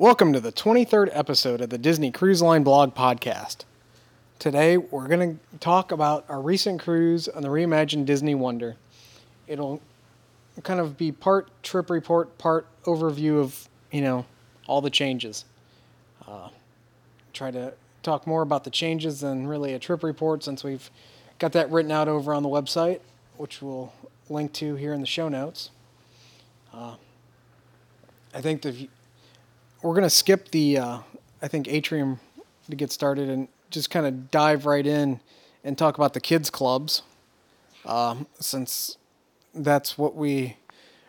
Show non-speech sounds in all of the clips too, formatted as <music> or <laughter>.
Welcome to the 23rd episode of the Disney Cruise Line Blog Podcast. Today, we're going to talk about our recent cruise on the reimagined Disney Wonder. It'll kind of be part trip report, part overview of, you know, all the changes. Uh, try to talk more about the changes than really a trip report since we've got that written out over on the website, which we'll link to here in the show notes. Uh, I think the we're gonna skip the uh, I think atrium to get started and just kind of dive right in and talk about the kids clubs, um, since that's what we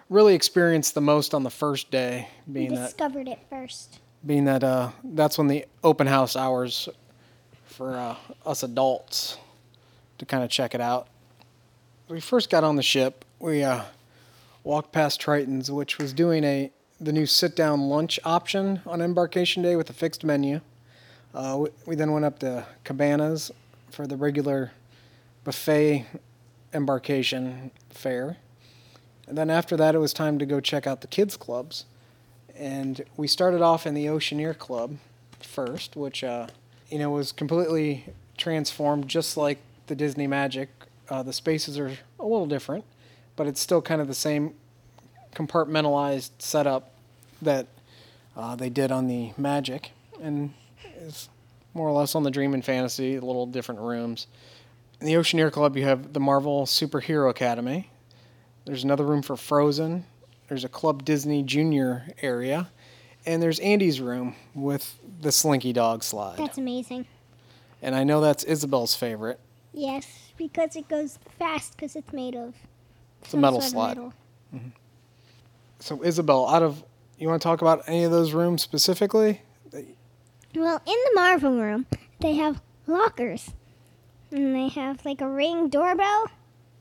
really experienced the most on the first day, We being that discovered it first. being that uh, that's when the open house hours for uh, us adults to kind of check it out. We first got on the ship. We uh, walked past Triton's, which was doing a the new sit down lunch option on embarkation day with a fixed menu. Uh, we, we then went up to Cabanas for the regular buffet embarkation fare. And then after that, it was time to go check out the kids' clubs and we started off in the Oceaneer Club first, which uh, you know was completely transformed, just like the Disney Magic. Uh, the spaces are a little different, but it's still kind of the same compartmentalized setup that uh, they did on the Magic, and is more or less on the Dream and Fantasy, little different rooms. In the Oceaneer Club, you have the Marvel Superhero Academy. There's another room for Frozen. There's a Club Disney Junior area, and there's Andy's room with the Slinky Dog slide. That's amazing. and I know that's Isabel's favorite. Yes, because it goes fast because it's made of. It's a metal sort of slide. metal. So Isabel, out of you want to talk about any of those rooms specifically? Well, in the Marvel room, they have lockers, and they have like a ring doorbell,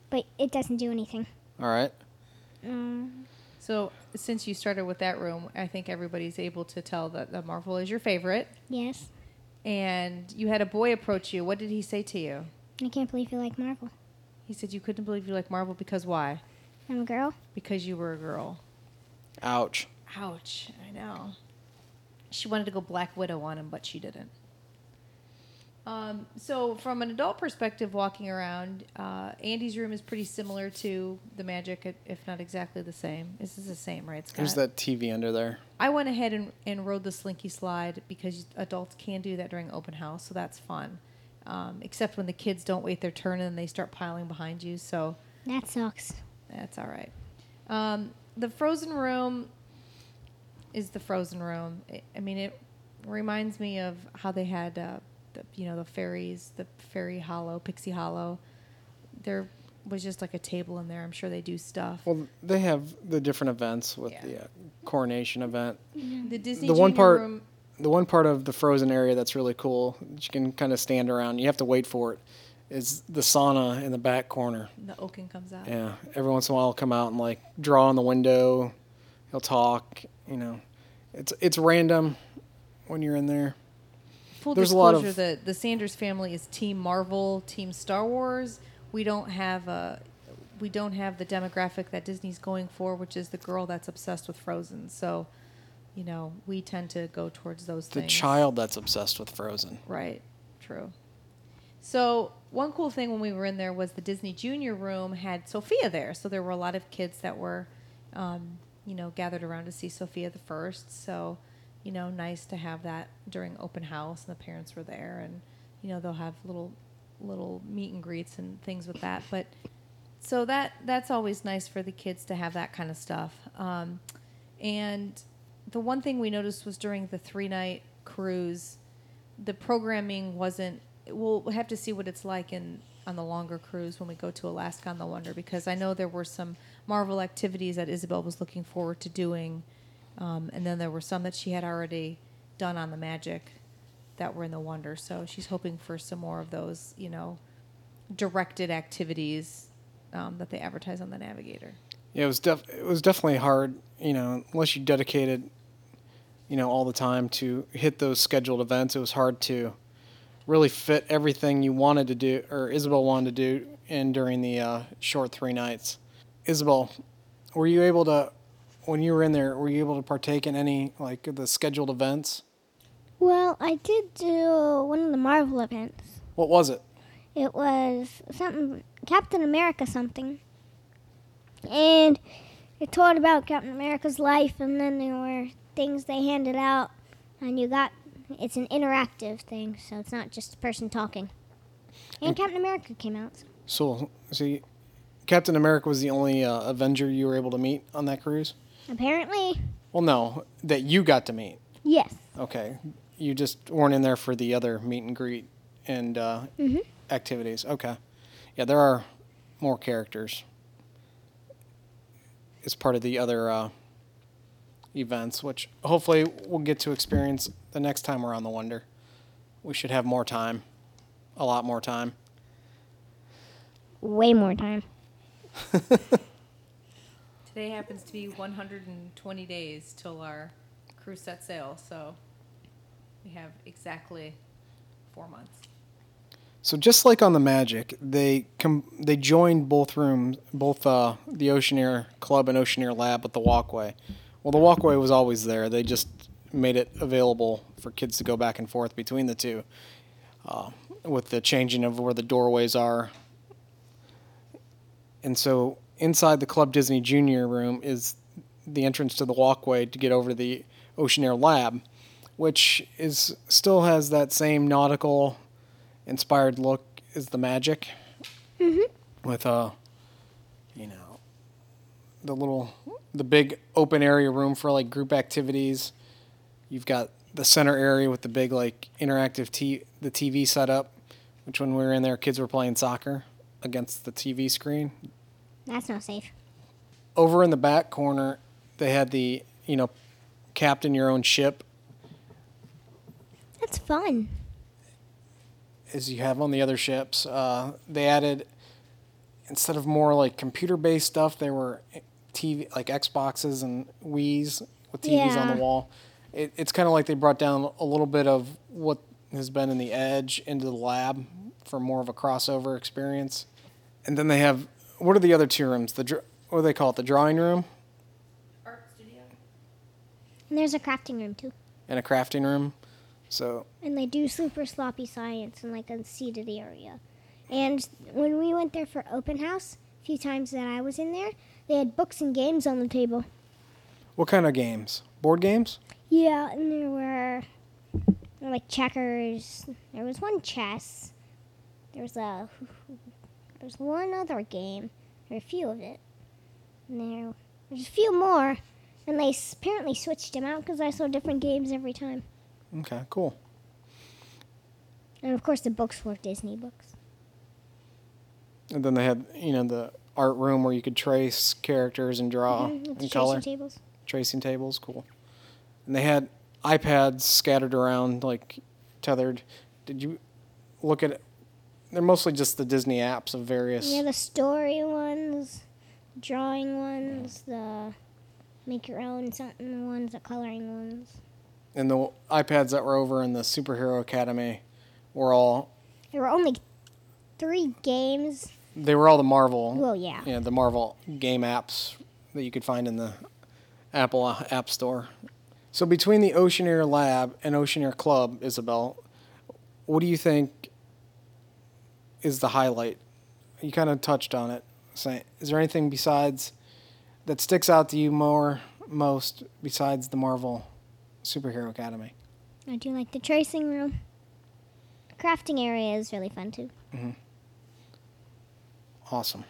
but it doesn't do anything. All right. Um, So since you started with that room, I think everybody's able to tell that the Marvel is your favorite. yes, And you had a boy approach you. What did he say to you? I can't believe you like Marvel. He said you couldn't believe you like Marvel because why? I'm a girl. Because you were a girl. Ouch. Ouch! I know. She wanted to go Black Widow on him, but she didn't. Um, so, from an adult perspective, walking around, uh, Andy's room is pretty similar to the Magic, if- if not exactly the same. This is the same, right? Scott? There's that TV under there. I went ahead and, and rode the slinky slide because adults can do that during open house, so that's fun. Um, except when the kids don't wait their turn and they start piling behind you, so That sucks. that's all right. Um, the frozen room is the frozen room. I I mean, it reminds me of how they had, uh, the, you know, the fairies, the fairy hollow, pixie hollow. There was just like a table in there. I'm sure they do stuff. Well, they have the different events with Yeah. the uh, coronation event. The Disney The one part- room. The one part of the frozen area that's really cool, you can kind of stand around. You have to wait for it. Is the sauna in the back corner. The Oaken comes out. Yeah, every once in a while, he'll come out and like draw on the window. He'll talk. You know, it's it's random when you're in there. Full There's a lot disclosure, of- the the Sanders family is Team Marvel, Team Star Wars. We don't have a we don't have the demographic that Disney's going for, which is the girl that's obsessed with Frozen. So, you know, we tend to go towards those The things. child that's obsessed with Frozen. Right. True. So one cool thing when we were in there was the Disney Junior room had Sofia there. So there were a lot of kids that were, um, you know, gathered around to see Sofia the first. So, you know, nice to have that during open house, and the parents were there, and you know they'll have little little meet and greets and things with that. But so that that's always nice for the kids to have that kind of stuff. Um, and the one thing we noticed was during the three night cruise, the programming wasn't. We'll have to see what it's like in on the longer cruise when we go to Alaska on the Wonder because I know there were some Marvel activities that Isabel was looking forward to doing, um, and then there were some that she had already done on the Magic that were in the Wonder. So she's hoping for some more of those, you know, directed activities um, that they advertise on the Navigator. Yeah, it was def- it was definitely hard, you know, unless you dedicated, you know, all the time to hit those scheduled events. It was hard to really fit everything you wanted to do or Isabel wanted to do in during the uh, short three nights. Isabel, were you able to when you were in there, were you able to partake in any like the scheduled events? Well, I did do one of the Marvel events. What was it? It was something Captain America something. And it told about Captain America's life and then there were things they handed out and you got it's an interactive thing, so it's not just a person talking. And Captain America came out. So, see, Captain America was the only uh, Avenger you were able to meet on that cruise. Apparently, Well, no, that you got to meet. yes. Okay, you just weren't in there for the other meet and greet and uh, Mhm. activities. Okay, yeah, there are more characters. It's part of the other uh, events, which hopefully we'll get to experience the next time we're on the Wonder. We should have more time, a lot more time. Way more time. <laughs> Today happens to be 120 days till our cruise set sail, so we have exactly four months. So just like on the Magic, they com- they joined both rooms, both uh, the Oceaneer Club and Oceaneer Lab with the walkway. Well, the walkway was always there. They just made it available for kids to go back and forth between the two, uh, with the changing of where the doorways are. And so inside the Club Disney Junior room is the entrance to the walkway to get over to the Oceaneer Lab, which is still has that same nautical inspired look as the magic with uh you know the little the big open area room for like group activities you've got the center area with the big like interactive t the tv setup which when we were in there kids were playing soccer against the tv screen That's not safe. over in the back corner they had the you know captain your own ship That's fun. as you have on the other ships. Uh, they added instead of more like computer-based stuff, they were TV like Xboxes and Wii's with TVs on the wall. It, it's kind of like they brought down a little bit of what has been in the Edge into the lab for more of a crossover experience. And then they have what are the other two rooms? The what do they call it? The drawing room Art studio? And there's a crafting room too. and a crafting room. So And they do super sloppy science in like a seated area. And when we went there for open house, a few times that I was in there, they had books and games on the table. what kind of games? Board games? Yeah, and there were like checkers. There was one chess. There was a there was one other game. There were a few of it. And there there's a few more, and they apparently switched them out because I saw different games every time. Okay, cool. And of course, the books were Disney books. And then they had, you know, the art room where you could trace characters and draw Mhm, with the tracing color. tables. Tracing tables, cool. And they had iPads scattered around, like tethered. Did you look at it? They're mostly just the Disney apps of various. Yeah, the story ones, drawing ones, the make your own something ones, the coloring ones. And the iPads that were over in the Superhero Academy were all. There were only three games. They were all the Marvel. Well, yeah. Yeah, the Marvel game apps that you could find in the Apple App Store. So between the Oceaneer Lab and Oceaneer Club, Isabel, what do you think is the highlight? You kind of touched on it. Say, is there anything besides that sticks out to you more most besides the Marvel Superhero Academy? I do like the tracing room. The crafting area is really fun too. Mm-hmm. Awesome.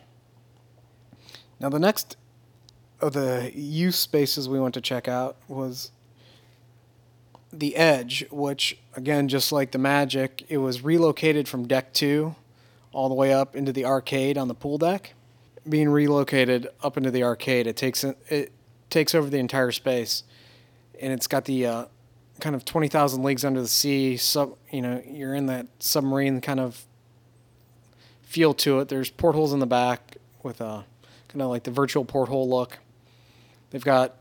Now the next of the use spaces we went to check out was the Edge, which again, just like the Magic, it was relocated from deck two all the way up into the arcade on the pool deck. Being relocated up into the arcade, it takes it, takes over the entire space, and it's got the uh, kind of twenty thousand leagues under the sea. Sub, you know, you're in that submarine kind of feel to it. There's portholes in the back with a kind of like the virtual porthole look. They've got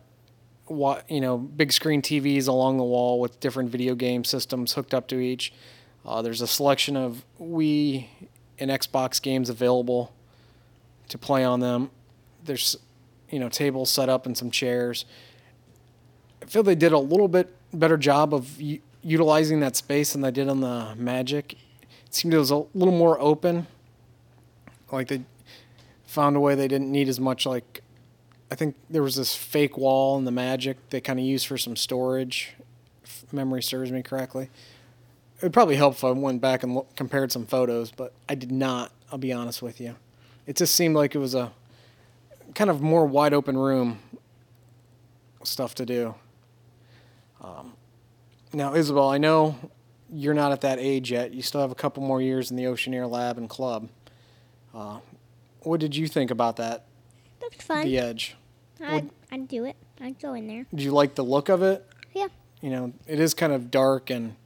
you know big screen TVs along the wall with different video game systems hooked up to each. Uh, there's a selection of Wii and Xbox games available to play on them. There's you know, tables set up and some chairs. I feel they did a little bit better job of u- utilizing that space than they did on the Magic. It seemed it was a little more open. Like they found a way they didn't need as much like I think there was this fake wall in the Magic they kind of used for some storage, if memory serves me correctly. It would probably help if I went back and compared some photos, but I did not. I'll be honest with you. It just seemed like it was a kind of more wide open room stuff to do. Um, now, Isabel, I know you're not at that age yet. You still have a couple more years in the Oceaneer Lab and Club. Uh, what did you think about that? Looked fun. The Edge. I'd, I'd do it. I'd go in there. Did you like the look of it? Yeah. You know, it is kind of dark and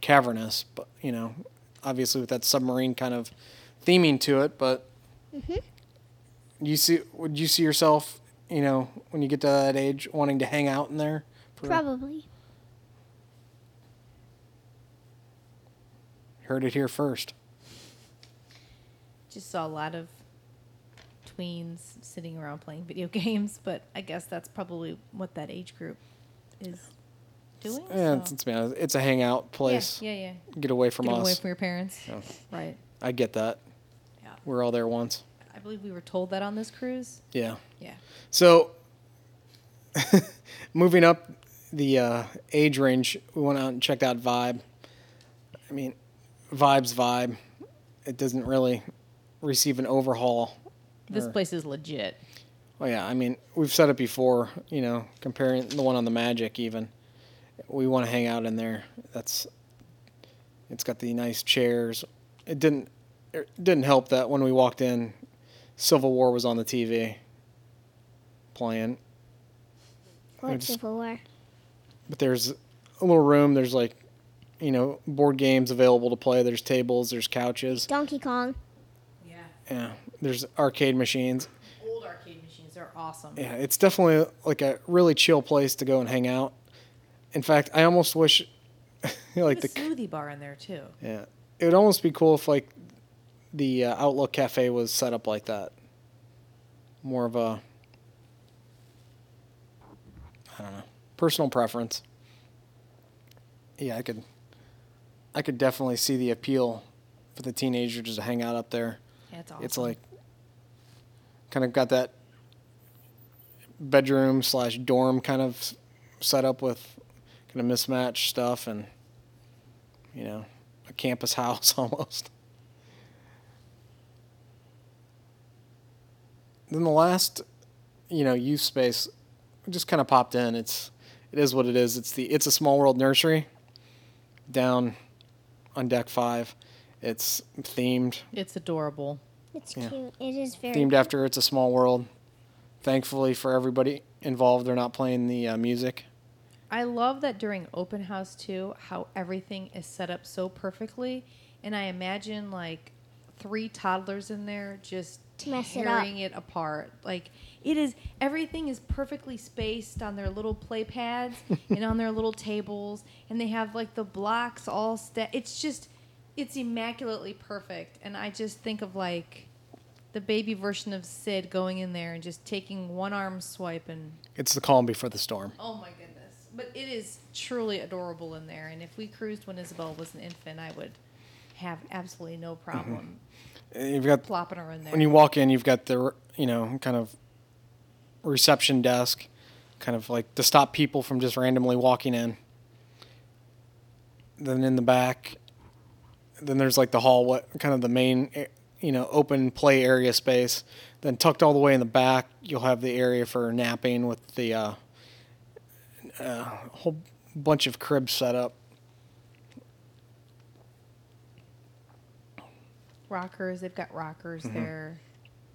cavernous, but you know, obviously with that submarine kind of theming to it. But Mhm. you see, would you see yourself, you know, when you get to that age, wanting to hang out in there? Probably. Heard it here first. Just saw a lot of tweens sitting around playing video <laughs> games, but I guess that's probably what that age group is doing. Yeah, so- it's, it's, it's a hangout place. Yeah, yeah, yeah. Get away from us. Get us. away from your parents. Yeah. Right. I get that. Yeah. We're all there once. I believe we were told that on this cruise. Yeah. Yeah. So, <laughs> moving up the uh, age range, we went out and checked out Vibe. I mean, Vibe's Vibe. It doesn't really receive an overhaul. This Or- place is legit. Oh yeah, I mean, we've said it before. You know, comparing the one on the Magic, even we want to hang out in there. That's. It's got the nice chairs. It didn't. It didn't help that when we walked in, Civil War was on the TV. Playing, What just- Civil War? but there's a little room. There's like, you know, board games available to play. There's tables. There's couches. Donkey Kong. Yeah. There's arcade machines. Old arcade machines they're awesome. Yeah, it's definitely like a really chill place to go and hang out. In fact, I almost wish, <laughs> like the smoothie bar in there too. yeah, it would almost be cool if like the uh, Outlook Cafe was set up like that. More of a, I don't know, personal preference. Yeah, I could, I could definitely see the appeal for the teenager just to hang out up there. It's awesome. It's like kind of got that bedroom slash dorm kind of set up with kind of mismatched stuff and you know a campus <laughs> house almost. Then the last, you know, youth space just kind of popped in. It's it is what it is. It's the It's a Small World nursery down on deck five. It's themed it's adorable. It's Yeah. cute. It is very. themed after It's a Small World. Thankfully for everybody involved, they're not playing the uh, music. I love that during open house too, how everything is set up so perfectly, and I imagine like three toddlers in there just Mess it tearing it, apart. Like it is, everything is perfectly spaced on their little play pads <laughs> and on their little tables, and they have like the blocks all sta It's just, it's immaculately perfect, and I just think of like the baby version of Sid going in there and just taking one arm swipe and It's the calm before the storm. Oh my goodness. But it is truly adorable in there. And if we cruised when Isabel was an infant, I would have absolutely no mm-hmm. problem And You've got plopping her in there. when you walk in, you've got the you know kind of reception desk, kind of like to stop people from just randomly walking in. Then in the back, then there's like the hall, what kind of the main you know open play area space. Then tucked all the way in the back, you'll have the area for napping with the uh, uh, whole bunch of cribs set up. rockers, they've got rockers Mm-hmm. there.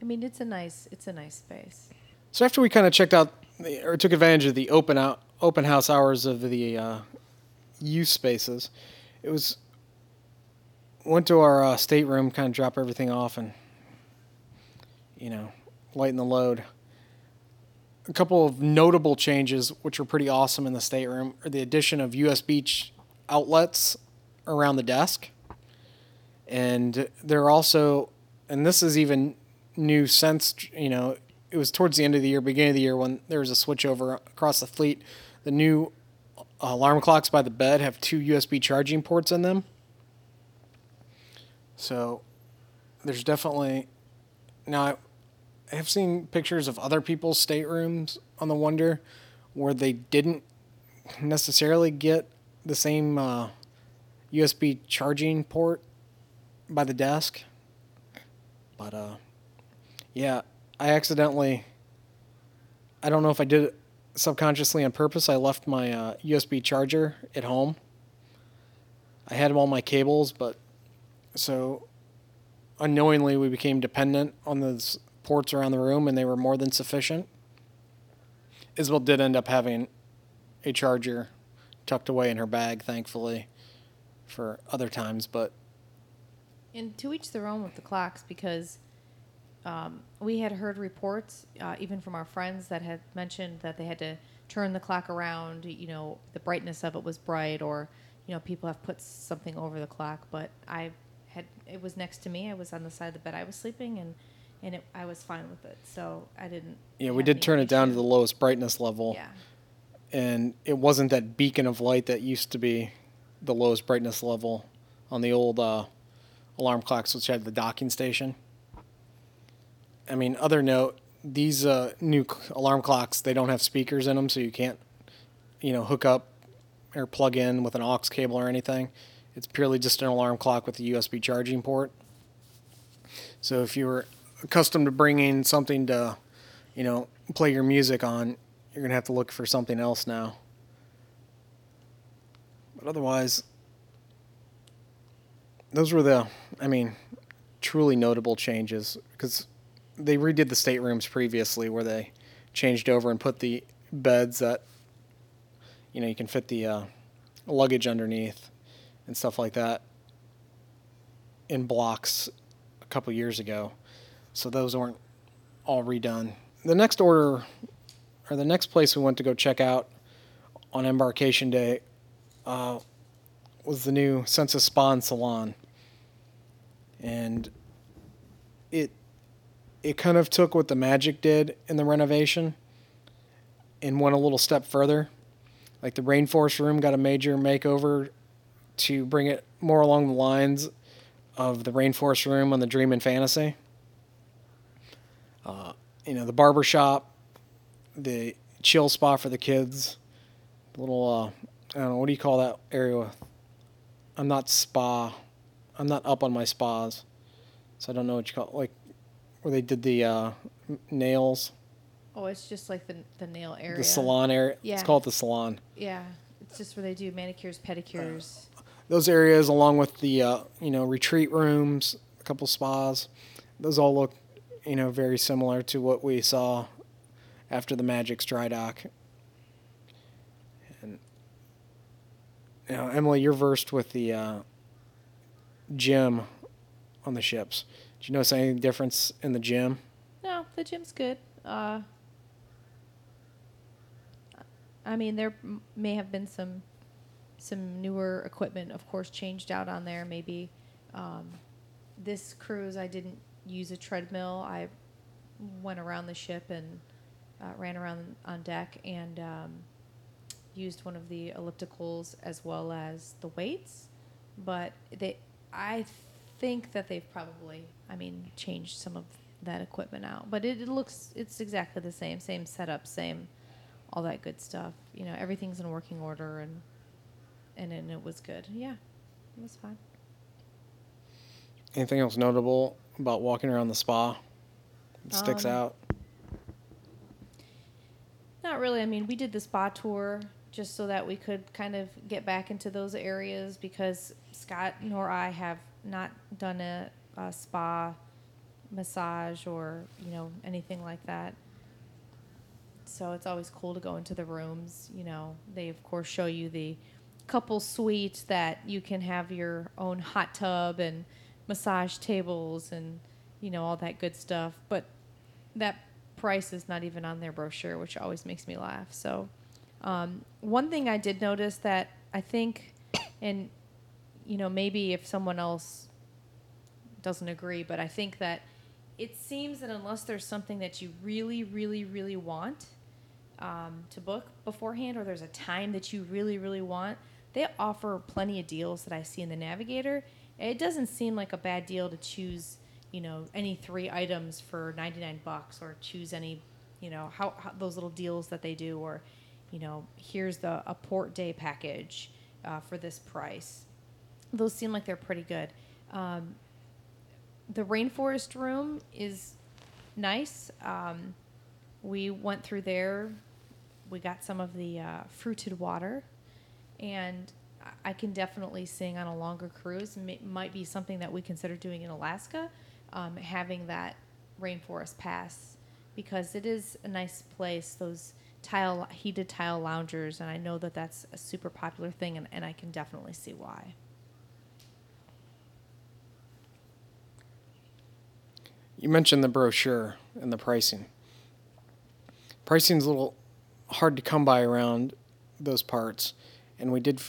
I mean, it's a nice, it's a nice space. So after we kind of checked out the, or took advantage of the open out open house hours of the uh, youth spaces, it was went to our uh, stateroom, kind of drop everything off, and you know lighten the load. A couple of notable changes, which were pretty awesome in the stateroom, are the addition of USB outlets around the desk, and there are also, and this is even new since you know it was towards the end of the year, beginning of the year when there was a switch over across the fleet. The new uh, alarm clocks by the bed have two USB charging ports in them. So there's definitely now I- have seen pictures of other people's staterooms on the Wonder where they didn't necessarily get the same uh, USB charging port by the desk. But uh, yeah, I accidentally. I don't know if I did it subconsciously on purpose. I left my uh, USB charger at home. I had all my cables, but so unknowingly we became dependent on those ports around the room, and they were more than sufficient. Isabel did end up having a charger tucked away in her bag, thankfully, for other times, but And to each their own with the clocks because um, we had heard reports, uh, even from our friends, that had mentioned that they had to turn the clock around. You know, the brightness of it was bright, or you know, people have put something over the clock. But I had it was next to me. I was on the side of the bed I was sleeping, and and it, I was fine with it. So I didn't. yeah, we did turn it down to the lowest brightness level. Yeah. and it wasn't that beacon of light that used to be the lowest brightness level on the old uh, alarm clocks, which had the docking station. I mean, other note, these uh, new alarm clocks they don't have speakers in them, so you can't, you know, hook up or plug in with an aux cable or anything. It's purely just an alarm clock with a USB charging port. So if you were accustomed to bringing something to, you know, play your music on, you're gonna have to look for something else now. But otherwise, those were the, I mean, truly notable changes because they redid the staterooms previously where they changed over and put the beds that, you know, you can fit the uh, luggage underneath and stuff like that in blocks a couple years ago. So those weren't all redone. The next order or the next place we went to go check out on embarkation day uh, was the new Senses Spa and Salon, and it it kind of took what the Magic did in the renovation and went a little step further. Like the Rainforest Room got a major makeover to bring it more along the lines of the Rainforest Room on the Dream and Fantasy. Uh, you know, the barber shop the chill spot for the kids. The little, uh, I don't know, what do you call that area? I'm not spa. I'm not up on my spas, so I don't know what you call it. like where they did the uh, nails, Oh, it's just like the the nail area. the salon area. Yeah. It's called the salon. Yeah, it's just where they do manicures, pedicures. Those areas, along with the uh, you know retreat rooms, a couple spas, those all look you know very similar to what we saw after the Magic's dry dock. And you know, Emily, you're versed with the uh, gym on the ships. Do you notice any difference in the gym? No, the gym's good. Uh, I mean, there may have been some some newer equipment, of course, changed out on there. Maybe um, this cruise, I didn't use a treadmill. I went around the ship and uh, ran around on deck and um, used one of the ellipticals as well as the weights. But they, I think that they've probably, I mean, changed some of that equipment out. But it, it looks, it's exactly the same, same setup, same, all that good stuff. You know, everything's in working order and and and it was good. Yeah, it was fine. Anything else notable about walking around the spa? that sticks Um, out. Not really. I mean, we did the spa tour just so that we could kind of get back into those areas because Scott nor I have not done a, a spa massage or, you know, anything like that. So it's always cool to go into the rooms. You know, they, of course, show you the couple suite that you can have your own hot tub and massage tables and, you know, all that good stuff. But that price is not even on their brochure, which always makes me laugh. So, um, one thing I did notice that I think, and you know, maybe if someone else doesn't agree, but I think that it seems that unless there's something that you really, really, really want um, to book beforehand, or there's a time that you really, really want, they offer plenty of deals that I see in the Navigator. It doesn't seem like a bad deal to choose, you know, any three items for 99 bucks, or choose any, you know, how, how those little deals that they do, or, you know, here's the a port day package uh, for this price. Those seem like they're pretty good. Um, the rainforest room is nice. Um, we went through there. We got some of the uh, fruited water, and I- can definitely sing on a longer cruise. May, might be something that we consider doing in Alaska, um, having that rainforest pass because it is a nice place. Those tile heated tile loungers, and I know that that's a super popular thing, and, and I can definitely see why. You mentioned the brochure and the pricing. Pricing's a little hard to come by around those parts, and we did.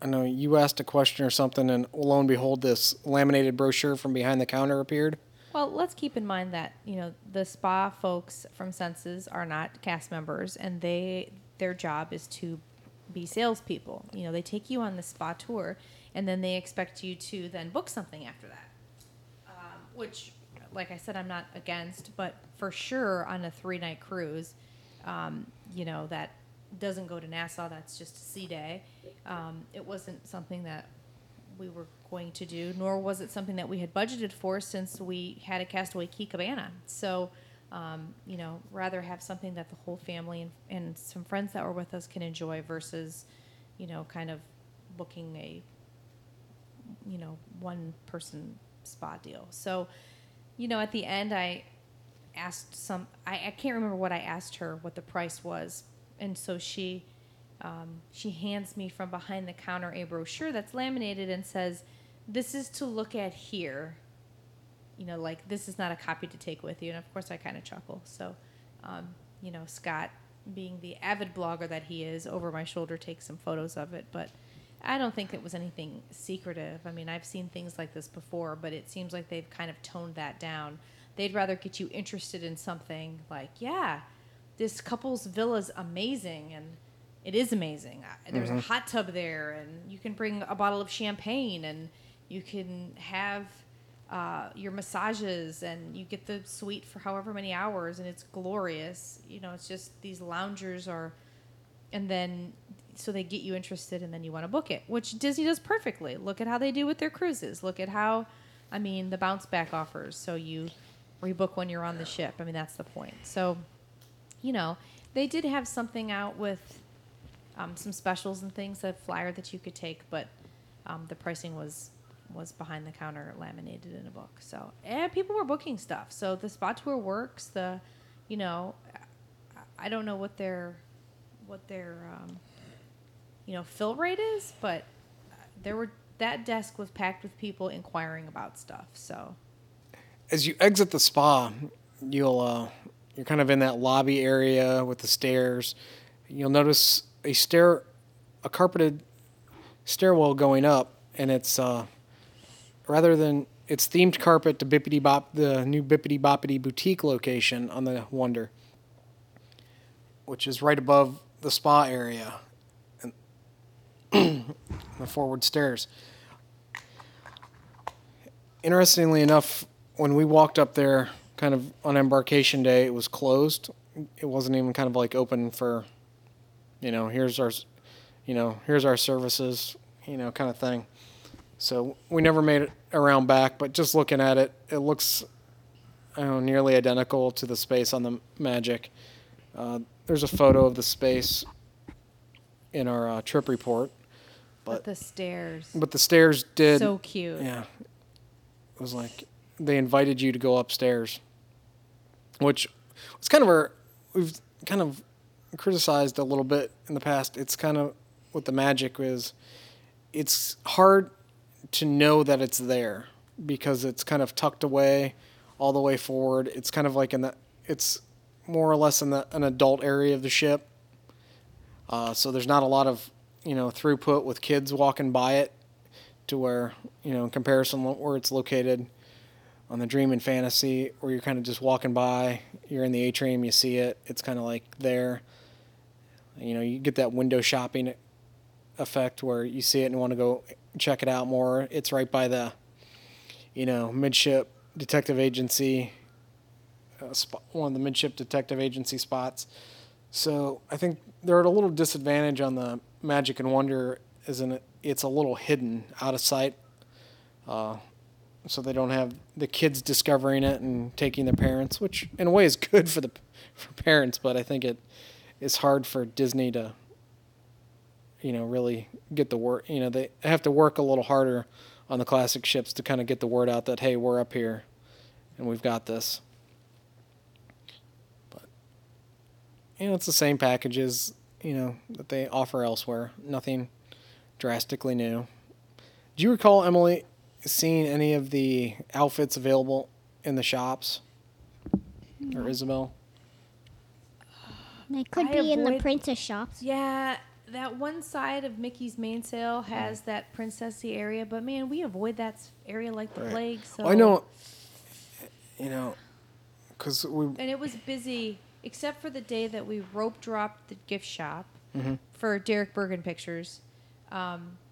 I know you asked a question or something, and lo and behold, this laminated brochure from behind the counter appeared. Well, let's keep in mind that you know the spa folks from Senses are not cast members, and they their job is to be salespeople. You know, they take you on the spa tour, and then they expect you to then book something after that. Um, which, like I said, I'm not against, but for sure on a three night cruise, um, you know that doesn't go to Nassau. That's just a sea day. Um, it wasn't something that we were going to do, nor was it something that we had budgeted for since we had a Castaway Cay Cabana. So, um, you know, rather have something that the whole family and, and some friends that were with us can enjoy versus, you know, kind of booking a, you know, one person spa deal. So, you know, at the end, I asked some, I, I can't remember what I asked her, what the price was. And so she, um, she hands me from behind the counter a brochure that's laminated and says, "This is to look at here." You know, like this is not a copy to take with you. And of course, I kind of chuckle. So, um, you know, Scott, being the avid blogger that he is, over my shoulder takes some photos of it. But I don't think it was anything secretive. I mean, I've seen things like this before, but it seems like they've kind of toned that down. They'd rather get you interested in something like, yeah, this couple's villa's amazing and it is amazing. There's a hot tub there, and you can bring a bottle of champagne, and you can have uh, your massages, and you get the suite for however many hours, and it's glorious. You know, it's just these loungers are, and then so they get you interested, and then you want to book it, which Disney does perfectly. Look at how they do with their cruises. Look at how, I mean, the bounce back offers. So you rebook when you're on the ship. I mean, that's the point. So you know, they did have something out with um, some specials and things, a flyer that you could take, but um, the pricing was was behind the counter, laminated in a book. So, and people were booking stuff. So the spot tour works. The, you know, I- I don't know what their what their um, you know fill rate is, but there were that desk was packed with people inquiring about stuff. So As you exit the spa, you'll uh, you're kind of in that lobby area with the stairs. You'll notice a stair, a carpeted stairwell going up, and it's uh, rather than it's themed carpet to Bippity Bop, the new Bibbidi Bobbidi boutique location on the Wonder, which is right above the spa area, and <clears throat> the forward stairs. Interestingly enough, when we walked up there, kind of on embarkation day, it was closed. It wasn't even kind of like open for, you know, here's our, you know, here's our services, you know, kind of thing. So we never made it around back, but just looking at it, it looks, know, nearly identical to the space on the Magic. Uh, there's a photo of the space in our uh, trip report, but, but the stairs, but the stairs did. so cute. Yeah. It was like they invited you to go upstairs, which was kind of our, we've kind of criticized a little bit in the past. It's kind of what the magic is. It's hard to know that it's there because it's kind of tucked away all the way forward. It's kind of like in the, it's more or less in the, an adult area of the ship. Uh, so there's not a lot of, you know, throughput with kids walking by it to where you know in comparison where it's located on the Dream and Fantasy, where you're kind of just walking by, you're in the atrium, you see it, it's kind of like there. You know, you get that window shopping effect where you see it and want to go check it out more. It's right by the, you know, midship detective agency, uh, spot, one of the midship detective agency spots. So I think they're at a little disadvantage on the Magic and Wonder, isn't it? It's a little hidden, out of sight. Uh, so they don't have the kids discovering it and taking their parents, which in a way is good for the for parents, but I think it is hard for Disney to you know really get the word. You know they have to work a little harder on the classic ships to kind of get the word out that hey we're up here and we've got this. But you know it's the same packages you know that they offer elsewhere. Nothing drastically new. Do you recall Emily seen any of the outfits available in the shops? Or Isabel? They could I be in the avoid- princess shops. Yeah, that one side of Mickey's mainsail has that princessy area, but man, we avoid that s- area like the Right. plague. So Well, I know, you know, because we and it was busy except for the day that we rope dropped the gift shop Mhm. for Derek Bergen pictures. Um, the-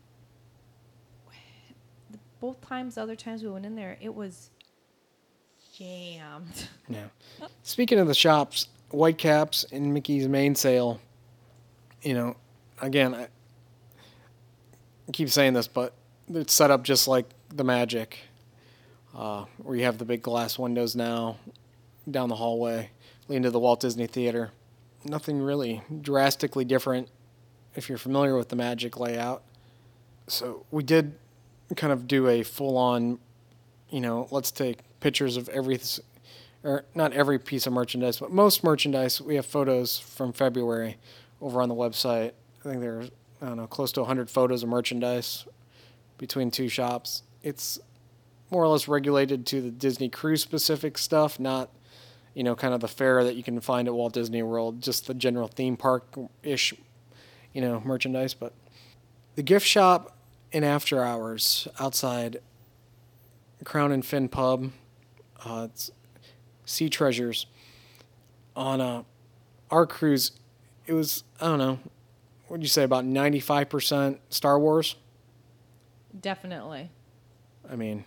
both times, other times we went in there, it was jammed. <laughs> Yeah. Speaking of the shops, Whitecaps and Mickey's mainsail, you know, again, I keep saying this, but it's set up just like the Magic, uh, where you have the big glass windows now down the hallway leading to the Walt Disney Theater. Nothing really drastically different if you're familiar with the Magic layout. So we did kind of do a full on, you know, let's take pictures of every or not every piece of merchandise, but most merchandise. We have photos from February over on the website. I think there are, I don't know, close to 100 photos of merchandise between two shops. It's more or less regulated to the Disney cruise specific stuff, not, you know, kind of the fare that you can find at Walt Disney World, just the general theme park ish, you know, merchandise. But the gift shop in after hours outside Crown and Fin Pub, uh, it's sea treasures on uh, our cruise. It was i don't know what would you say about 95% star wars? Definitely, i mean.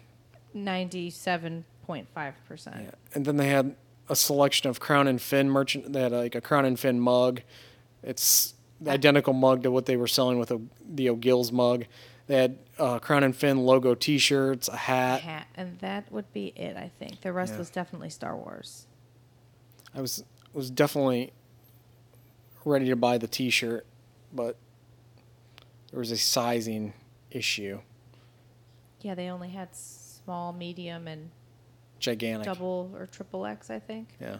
Ninety-seven point five percent. and then they had a selection of crown and fin merchant they had like a crown and fin mug. It's the identical mug to what they were selling with a, the o'gills mug they had uh, crown and fin logo t-shirts a hat hat, and that would be it. I think the rest Yeah. was definitely Star Wars. i was was definitely ready to buy the t-shirt but there was a sizing issue Yeah, they only had small, medium, and gigantic double or triple X. I think. Yeah.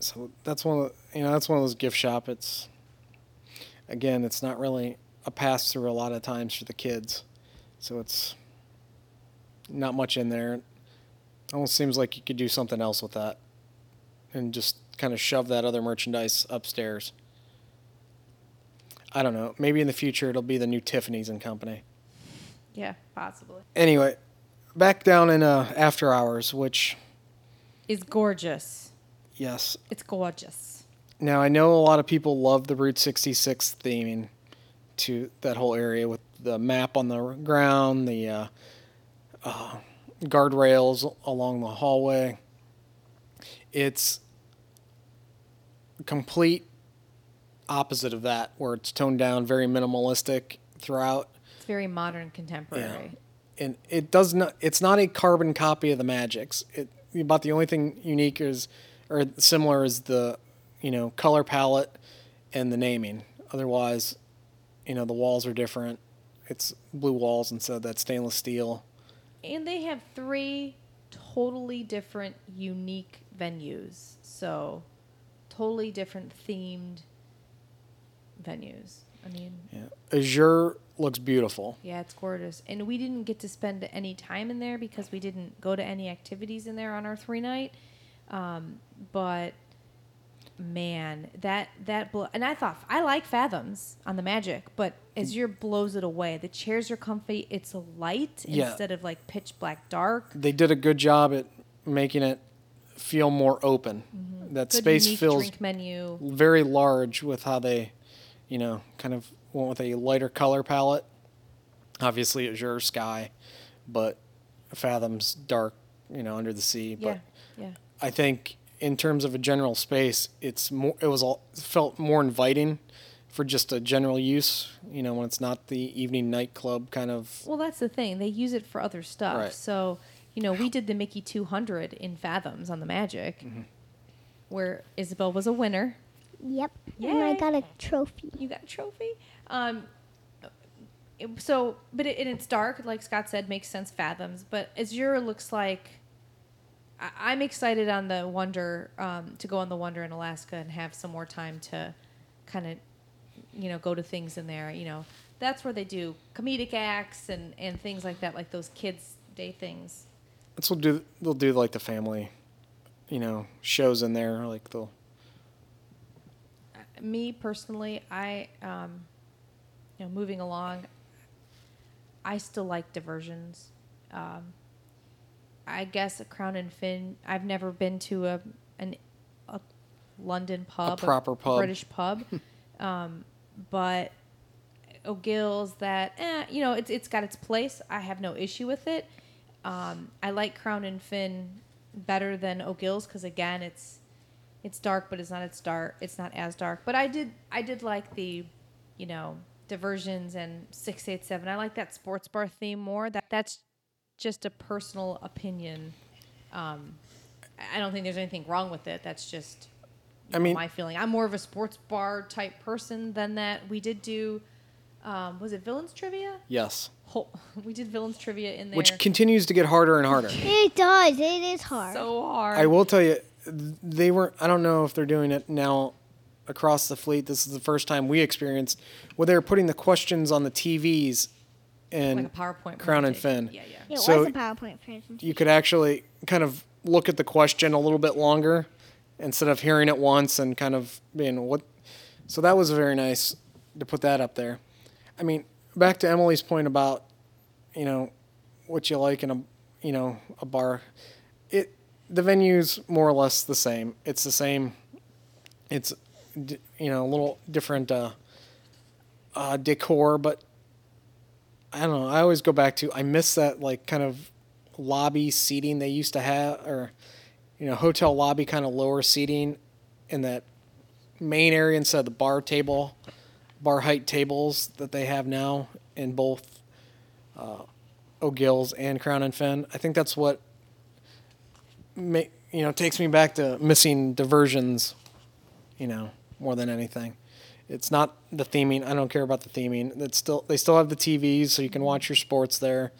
So that's one of the, you know that's one of those gift shop. It's again, it's not really a pass through a lot of times for the kids, so it's not much in there. It almost seems like you could do something else with that, and just kind of shove that other merchandise upstairs. I don't know. Maybe in the future it'll be the new Tiffany's and Company Yeah, possibly. anyway, back down in uh, after hours, which Is gorgeous. yes. It's gorgeous. Now I know a lot of people love the Route 66 theming to that whole area with the map on the ground, the uh, uh, guardrails along the hallway. It's complete opposite of that, where it's toned down, very minimalistic throughout. It's very modern, contemporary. and it does not it's not a carbon copy of the magics it about the only thing unique is or similar is the you know color palette and the naming otherwise you know the walls are different it's blue walls instead of that stainless steel And they have three totally different, unique venues. So, totally different themed venues. I mean, yeah azure looks beautiful yeah, it's gorgeous. And we didn't get to spend any time in there because we didn't go to any activities in there on our three night. Um, but man, that that blow, and I thought I like Fathoms on the Magic, but Azure blows it away. The chairs are comfy. It's light Yeah. instead of like pitch black dark. They did a good job at making it feel more open. Mm-hmm. That Good space feels drink menu. very large with how they, you know, kind of went with a lighter color palette. Obviously, Azure sky, but Fathoms dark, you know, under the sea. Yeah, But yeah. I think in terms of a general space, it's more. It was all felt more inviting for just a general use. You know, when it's not the evening nightclub kind of. Well, that's the thing. They use it for other stuff. Right. So, you know, we did the Mickey 200 in Fathoms on the Magic, Mm-hmm. where Isabel was a winner. Yep. And I got a trophy. You got a trophy. Um, it- so, but it, and it's dark, like Scott said, makes sense. Fathoms, but Azure looks like. I, I'm excited on the Wonder um, to go on the Wonder in Alaska and have some more time to, kind of, you know, go to things in there. You know, that's where they do comedic acts and and things like that, like those kids' day things. That's what do they'll do like the family, you know, shows in there. Like they'll me personally, I, um, you know, moving along, I still like diversions. Um, I guess a Crown and Fin. I've never been to a an a London pub, a proper pub. British pub, <laughs> um, but O'Gill's that eh, you know it's it's got its place. I have no issue with it. Um, I like Crown and Fin better than O'Gill's because again, it's it's dark, but it's not as dark. It's not as dark. But I did I did like the, you know, diversions and six eight seven. I like that sports bar theme more. That that's just a personal opinion. Um, I- I don't think there's anything wrong with it. That's just you I know, my feeling. I'm more of a sports bar type person than that. We did do, um, was it villains trivia? yes, Whole, <laughs> we did villains trivia in there. which continues to get harder and harder. It does. It is hard. so hard. I will tell you, they were. I don't know if they're doing it now across the fleet. This is the first time we experienced where they were putting the questions on the TVs, and like a PowerPoint. Crown and presentation. Fin. Yeah, yeah. it so- was a PowerPoint presentation. you could actually kind of look at the question a little bit longer instead of hearing it once and kind of being what. So that was very nice to put that up there. I mean, back to Emily's point about, you know, what you like in a, you know, a bar. It the venue's more or less the same. It's the same. It's, you know, a little different uh, uh, decor, but I don't know. I always go back to I miss that like kind of lobby seating they used to have, or you know, hotel lobby kind of lower seating in that main area instead of the bar table, bar height tables that they have now in both uh, O'Gill's and Crown and Fin. I think that's what ma- you know takes me back to missing diversions. You know, more than anything. It's not the theming. I don't care about the theming. It's still they still have the TVs, so you can mm-hmm. watch your sports there.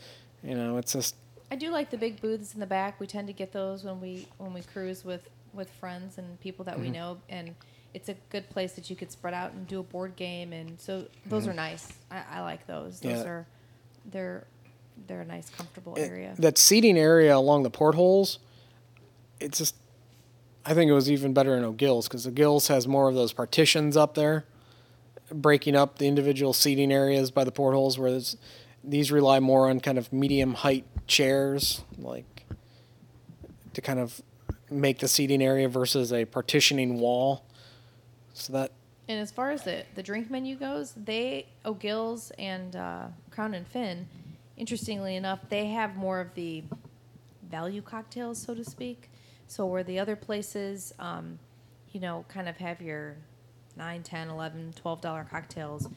You know, it's just I do like the big booths in the back. We tend to get those when we when we cruise with with friends and people that we mm-hmm. know, and it's a good place that you could spread out and do a board game, and so those are mm-hmm. nice. I, I like those. Those Yeah. are they're they're a nice, comfortable it- area. that seating area along the portholes. It's just, I think it was even better in O'Gill's because O'Gill's has more of those partitions up there, breaking up the individual seating areas by the portholes. Whereas these rely more on kind of medium height chairs, like to kind of make the seating area versus a partitioning wall. So that And as far as the, the drink menu goes, they O'Gill's and uh, Crown and Fin, interestingly enough, they have more of the value cocktails, so to speak. So where the other places, um, you know, kind of have your 9 10 11 12 dollar cocktails,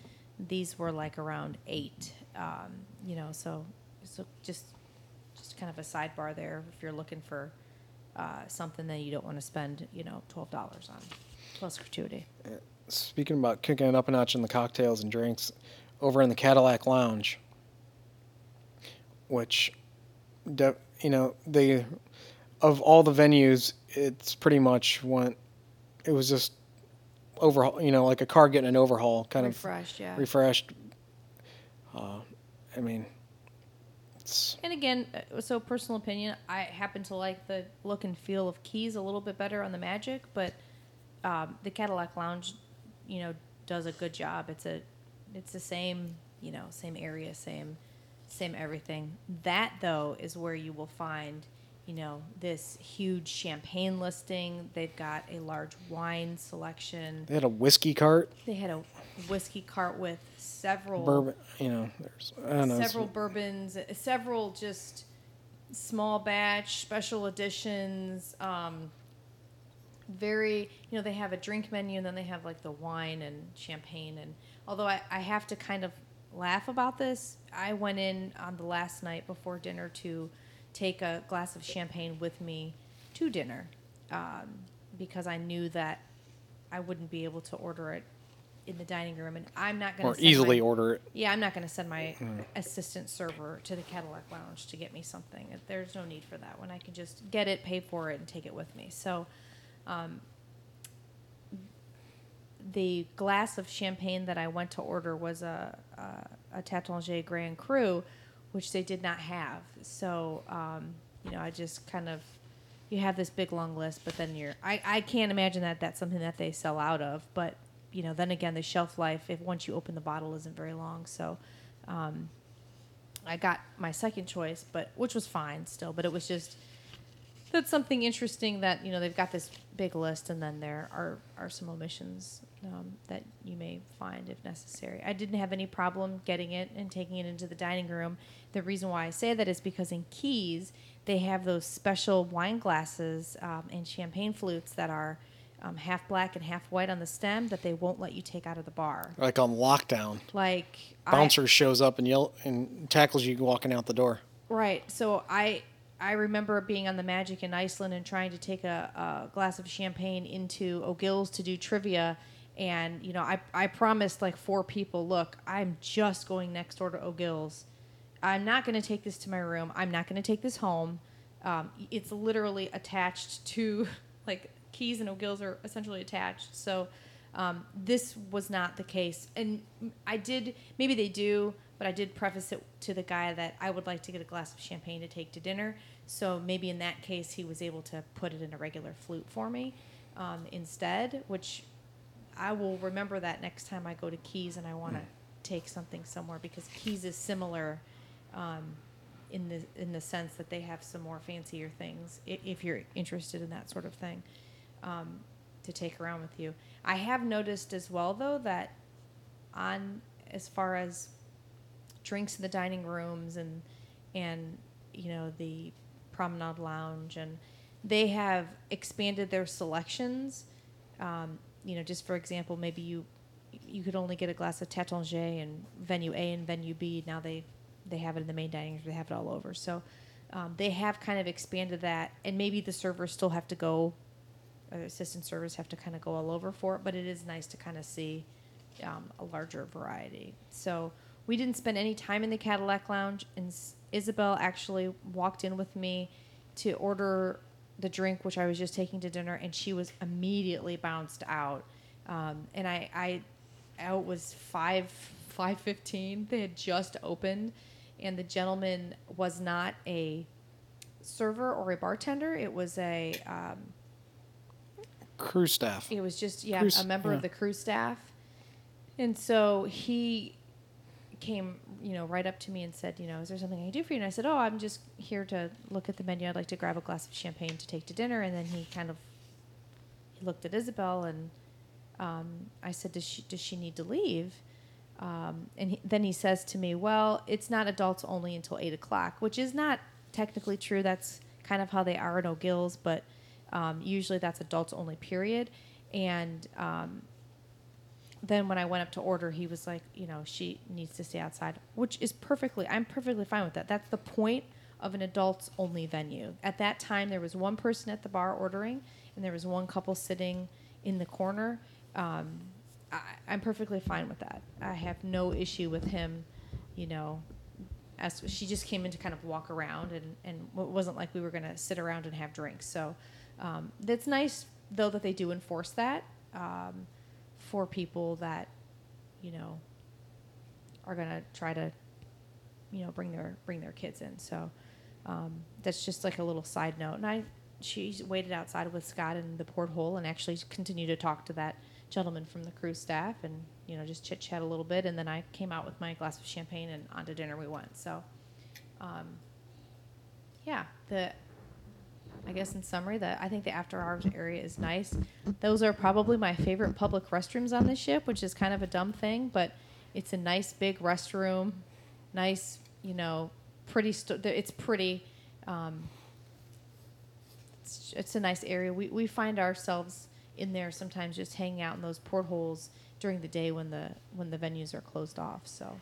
these were like around 8 um, you know, so so just just kind of a sidebar there if you're looking for uh, something that you don't want to spend, you know, $12 on plus gratuity. Speaking about kicking it up a notch in the cocktails and drinks, over in the Cadillac Lounge, which, you know, they, of all the venues, it's pretty much went, it was just overhaul, you know, like a car getting an overhaul, kind of Refreshed, yeah. refreshed. Uh, I mean, it's And again, uh, so personal opinion, I happen to like the look and feel of keys a little bit better on the Magic, but um, the Cadillac Lounge, you know, does a good job. It's a, it's the same, you know, same area, same, same everything. That though is where you will find, you know, this huge champagne listing. They've got a large wine selection. They had a whiskey cart, They had a whiskey cart with several bourbon. You know, there's I don't know. several bourbons, several just small batch special editions. Um, very, you know, they have a drink menu and then they have like the wine and champagne. And although I, I have to kind of laugh about this, I went in on the last night before dinner to take a glass of champagne with me to dinner um, because I knew that I wouldn't be able to order it in the dining room, and I'm not going or to easily order it. yeah, I'm not going to send my assistant server to the Cadillac Lounge to get me something. There's no need for that when I can just get it, pay for it, and take it with me. So, um, the glass of champagne that I went to order was a, a, a Taittinger Grand Cru, which they did not have. So, um, you know, I just kind of, you have this big long list, but then you're, I, I can't imagine that that's something that they sell out of. But, you know, then again, the shelf life, if once you open the bottle, isn't very long. So, um, I got my second choice, but which was fine still, but it was just that's something interesting that you know they've got this big list, and then there are are some omissions um, that you may find if necessary. I didn't have any problem getting it and taking it into the dining room. The reason why I say that is because in Keys they have those special wine glasses um, and champagne flutes that are um, half black and half white on the stem that they won't let you take out of the bar. Like on lockdown, Like I- bouncer shows up and yell and tackles you walking out the door. Right. So I I remember being on the Magic in Iceland and trying to take a, a glass of champagne into O'Gill's to do trivia. And, you know, I, I promised like four people, look, I'm just going next door to O'Gill's. I'm not going to take this to my room. I'm not going to take this home. Um, it's literally attached to, <laughs> like, Keys and O'Gill's are essentially attached. So um, this was not the case. And I did, maybe they do, but I did preface it to the guy that I would like to get a glass of champagne to take to dinner. So maybe in that case, he was able to put it in a regular flute for me um, instead, which I will remember that next time I go to Keys and I want to take something somewhere because Keys is similar um, in the in the sense that they have some more fancier things if you're interested in that sort of thing um, to take around with you. I have noticed as well though that on as far as drinks in the dining rooms and and you know the promenade lounge and they have expanded their selections. Um, you know just for example maybe you you could only get a glass of Taittinger in venue A and venue B. Now they they have it in the main dining room they have it all over. So um, they have kind of expanded that and maybe the servers still have to go uh, assistant servers have to kind of go all over for it but it is nice to kind of see um, a larger variety. So we didn't spend any time in the Cadillac Lounge, and Isabel actually walked in with me to order the drink, which I was just taking to dinner, and she was immediately bounced out. Um, and I, I, out was five five fifteen. They had just opened, and the gentleman was not a server or a bartender. It was a um, Crew staff. it was just yeah, Cruise- a member yeah. of the crew staff, and so he came, you know, right up to me and said, you know, is there something I can do for you? And I said, oh, I'm just here to look at the menu. I'd like to grab a glass of champagne to take to dinner. And then he kind of he looked at Isabel and um, I said, does she does she need to leave? Um, and he, then he says to me, well, it's not adults only until eight o'clock, which is not technically true. That's kind of how they are in O'Gill's, but um, usually that's adults only. Period. And um, then when I went up to order, he was like, you know, she needs to stay outside, which is perfectly, I'm perfectly fine with that. That's the point of an adults only venue. At that time, there was one person at the bar ordering, and there was one couple sitting in the corner. Um, I, I'm perfectly fine with that. I have no issue with him, you know. As she just came in to kind of walk around, and, and it wasn't like we were going to sit around and have drinks. So um, that's nice, though, that they do enforce that. Um, for people that you know are to try to you know bring their bring their kids in so um, that's just like a little side note and i she waited outside with Scott in the porthole and actually continued to talk to that gentleman from the crew staff and you know just chit chat a little bit. And then I came out with my glass of champagne and on to dinner we went. So, um, yeah, the I guess in summary, that I think the after hours area is nice. Those are probably my favorite public restrooms on the ship, which is kind of a dumb thing, but it's a nice big restroom, nice, you know, pretty. It's pretty. Um, it's, it's a nice area. We we find ourselves in there sometimes just hanging out in those portholes during the day when the when the venues are closed off. So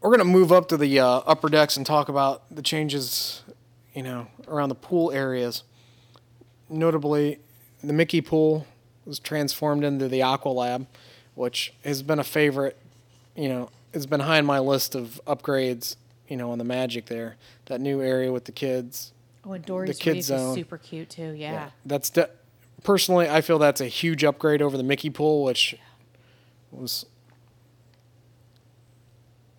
We're gonna move up to the uh, upper decks and talk about the changes, you know, around the pool areas. Notably, the Mickey pool was transformed into the Aqua Lab, which has been a favorite. You know, it's been high on my list of upgrades. You know, on the Magic there, that new area with the kids. oh, and Dory's kid Reef zone. is super cute too. Yeah. that's de- personally, I feel that's a huge upgrade over the Mickey pool, which was,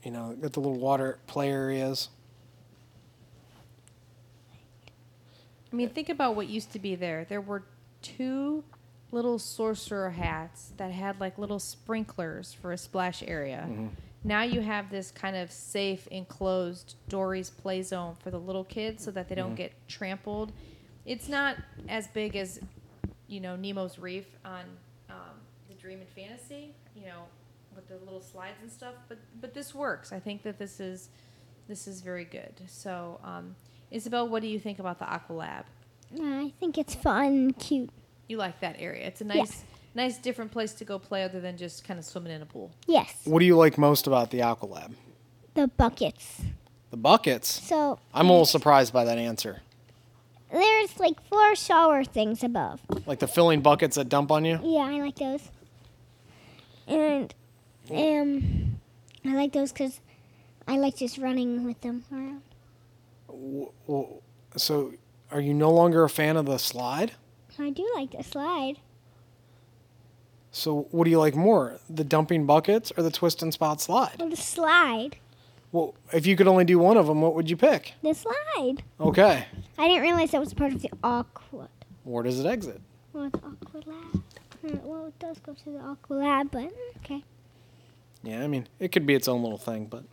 you know, got the little water play areas. I mean, think about what used to be there. There were two little sorcerer hats that had like little sprinklers for a splash area. Now you have this kind of safe, enclosed Dory's play zone for the little kids so that they don't get trampled. It's not as big as, you know, Nemo's Reef on um, the Dream and Fantasy, you know, with the little slides and stuff. But but this works. I think that this is this is very good. So, um, Isabel, what do you think about the Aqua Lab? I think it's fun and cute. You like that area? It's a nice, Yes. nice different place to go play other than just kind of swimming in a pool. Yes, What do you like most about the Aqua Lab? the buckets. The buckets. So I'm a little surprised by that answer. there's like four shower things above. Like the filling buckets that dump on you. Yeah, I like those. And um, I like those because I like just running with them around. So, are you no longer a fan of the slide? I do like the slide. So, what do you like more, the dumping buckets or the twist and spot slide? Well, the slide. Well, if you could only do one of them, what would you pick? The slide. Okay. I didn't realize that was part of the aqua. Where does it exit? Well, the aqua lab. Well, it does go to the aqua lab, but okay. Yeah, I mean, it could be its own little thing, but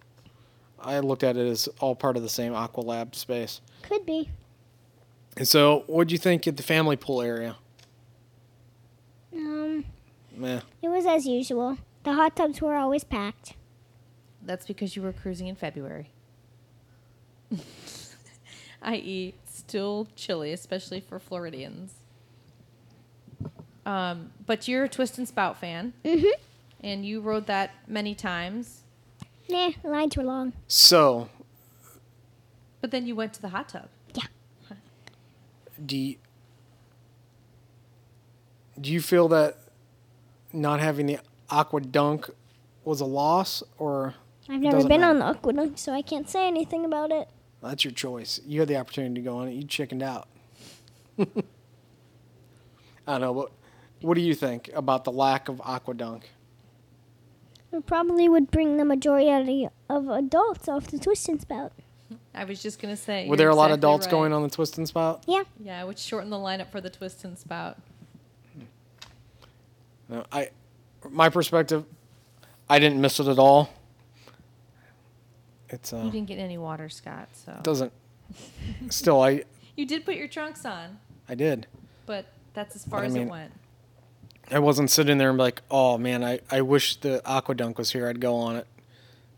I looked at it as all part of the same Aqua Lab space. Could be. And so, what do you think at the family pool area? Um, Meh. it was as usual. The hot tubs were always packed. That's because you were cruising in February. <laughs> I.e., still chilly, especially for Floridians. Um, but you're a twist and spout fan, Mhm. and you rode that many times. Nah, the lines were long. So, But then you went to the hot tub. do you, do you feel that not having the Aqua Dunk was a loss, or I've never Doesn't been matter. on the Aqua Dunk, so I can't say anything about it. that's your choice? You had the opportunity to go on it. You chickened out. <laughs> I don't know, but what do you think about the lack of Aqua Dunk? It probably would bring the majority of adults off the twist and spout. I was just gonna say. Were there a lot of adults right. going on the Twist and Spout? Yeah, Yeah, which shortened the lineup for the twist and spout. No, I, my perspective, I didn't miss it at all. It's Uh, You didn't get any water, Scott. So doesn't. Still, I <laughs> you did put your trunks on, I did. but that's as far But I as mean- it went. I wasn't sitting there and be like, oh man, I, I wish the Aqua Dunk was here. I'd go on it.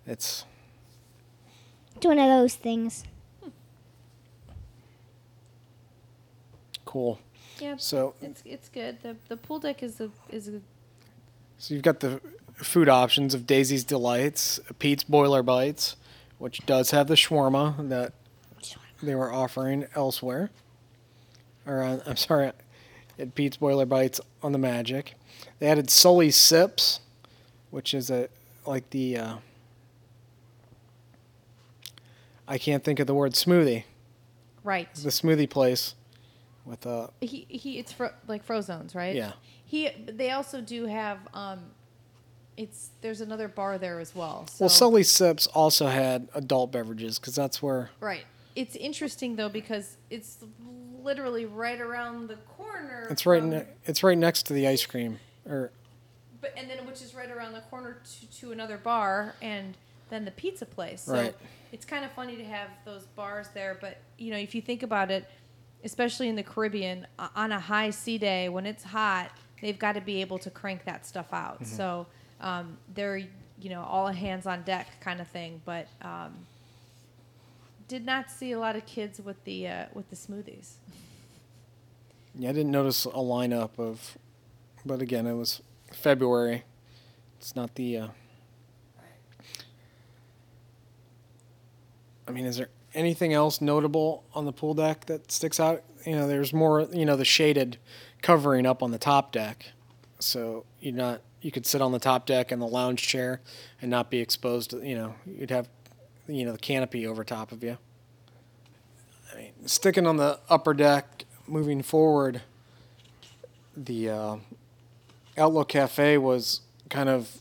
It's it's one of those things. cool. Yeah, So it's it's good. The the pool deck is a is a so you've got the food options of Daisy's Delights, Pete's Boiler Bites, which does have the shawarma that they were offering elsewhere. Or uh, I'm sorry, Pete's Boiler Bites on the Magic. They added Sully Sips, which is a like the uh, I can't think of the word smoothie. right. The smoothie place with uh He he. It's fro- like Frozones, right? yeah. He. They also do have. Um, it's there's another bar there as well. So. Well, Sully Sips also had adult beverages because that's where Right. It's interesting though because it's literally right around the corner. It's right. Ne- it's right next to the ice cream. Or but and then which is right around the corner to, to another bar and then the pizza place. So Right. it's kind of funny to have those bars there, but you know, if you think about it, especially in the Caribbean, on a high sea day when it's hot, they've got to be able to crank that stuff out. So um, they're you know all hands on deck kind of thing, but um, did not see a lot of kids with the uh, with the smoothies. yeah, I didn't notice a lineup of. But again, it was February. It's not the. Uh, I mean, is there anything else notable on the pool deck that sticks out? You know, there's more. You know, the shaded covering up on the top deck, so you're not. You could sit on the top deck in the lounge chair and not be exposed. You know, you'd have, you know, the canopy over top of you. I mean, sticking on the upper deck, moving forward. The uh, Outlook Cafe was kind of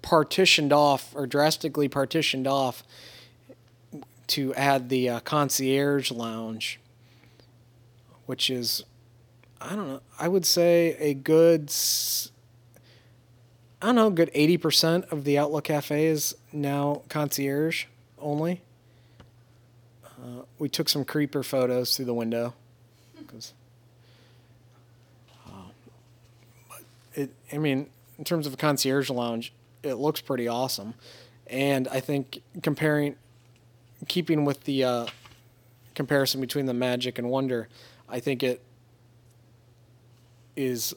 partitioned off or drastically partitioned off to add the uh, concierge lounge, which is, I don't know, I would say a good, I don't know, good 80% of the Outlook Cafe is now concierge only. Uh, we took some creeper photos through the window. 'cause, uh, but it, I mean, in terms of a concierge lounge, it looks pretty awesome. And I think comparing, keeping with the uh, comparison between the Magic and Wonder, I think it is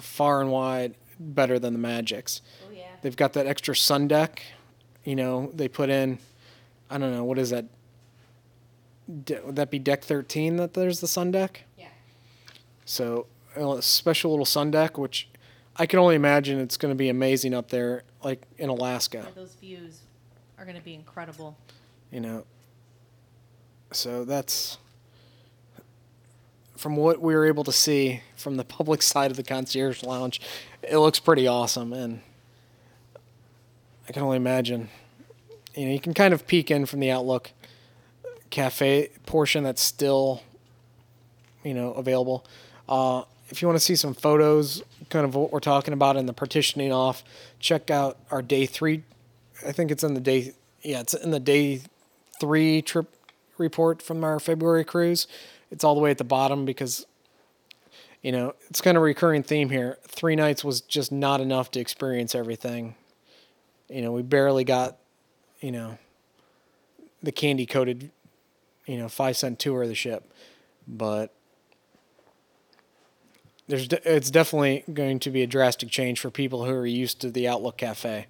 far and wide better than the Magics. They've got that extra sun deck. You know, they put in, I don't know, what is that? De- would that be deck 13 that there's the sun deck? Yeah. So, a special little sun deck, which I can only imagine it's going to be amazing up there, like in Alaska, Yeah, those views are going to be incredible. you know. So, that's from what we were able to see from the <laughs> public side of the concierge lounge, it looks pretty awesome. And I can only imagine, you know, you can kind of peek in from the Outlook cafe portion that's still, you know, available. Uh, if you want to see some photos, kind of what we're talking about in the partitioning off, check out our day three. I think it's in the day, yeah, it's in the day three trip report from our February cruise. It's all the way at the bottom because, you know, it's kind of a recurring theme here. Three nights was just not enough to experience everything. You know, we barely got, you know, the candy coated, you know, five cent tour of the ship, but there's de- it's definitely going to be a drastic change for people who are used to the Outlook Cafe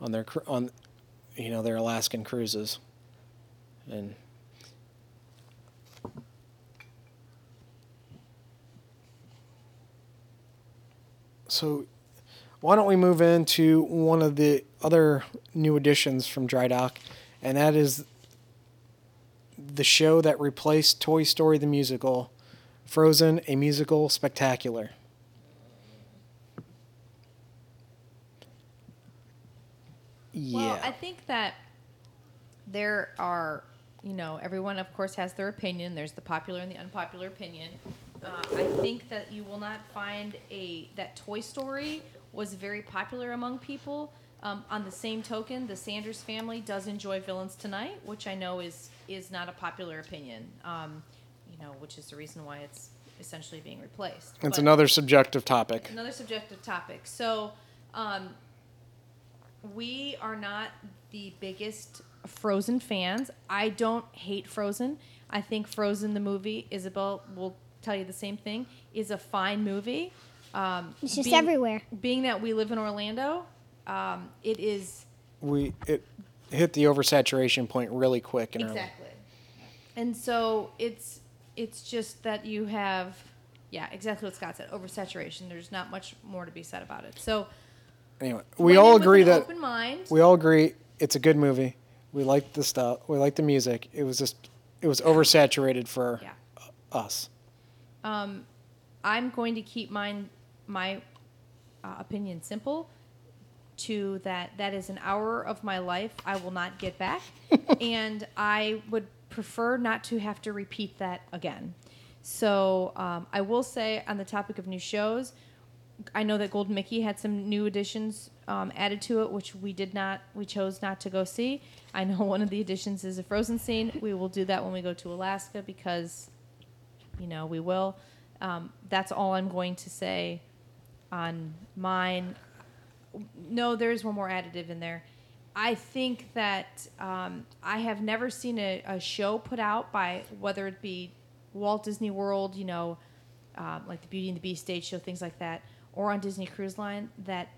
on their on, you know, their Alaskan cruises, and. So, why don't we move into one of the other new additions from Dry Dock, and that is the show that replaced Toy Story the musical, Frozen: A Musical Spectacular. Yeah. Well, I think that there are, you know, everyone, of course, has their opinion. There's the popular and the unpopular opinion. Uh, I think that you will not find a that Toy Story was very popular among people. Um, on the same token, the Sanders family does enjoy Villains Tonight, which I know is is not a popular opinion. Um, you know, which is the reason why it's essentially being replaced. it's But- another subjective topic. another subjective topic. So, um, we are not the biggest Frozen fans. I don't hate Frozen. I think Frozen the movie, Isabel will tell you the same thing, is a fine movie. Um, It's just being- everywhere. Being that we live in Orlando, um, it is We it hit the oversaturation point really quick and early. exactly. And so it's it's just that you have, yeah, exactly what Scott said. Oversaturation. There's not much more to be said about it. So Anyway, we all agree an that open mind. we all agree it's a good movie. We like the stuff. We like the music. It was just it was oversaturated for Yeah. us. Um, I'm going to keep mine, my uh, opinion simple to that that is an hour of my life I will not get back. <laughs> and I would prefer not to have to repeat that again. So um, I will say on the topic of new shows, I know that Gold Mickey had some new additions um, added to it, which we did not, we chose not to go see. I know one of the additions is a frozen scene. We will do that when we go to Alaska because, you know, we will. Um, that's all I'm going to say on mine. No, there is one more additive in there. I think that um, I have never seen a, a show put out by whether it be Walt Disney World, you know, um, like the Beauty and the Beast stage show, things like that, or on Disney Cruise Line that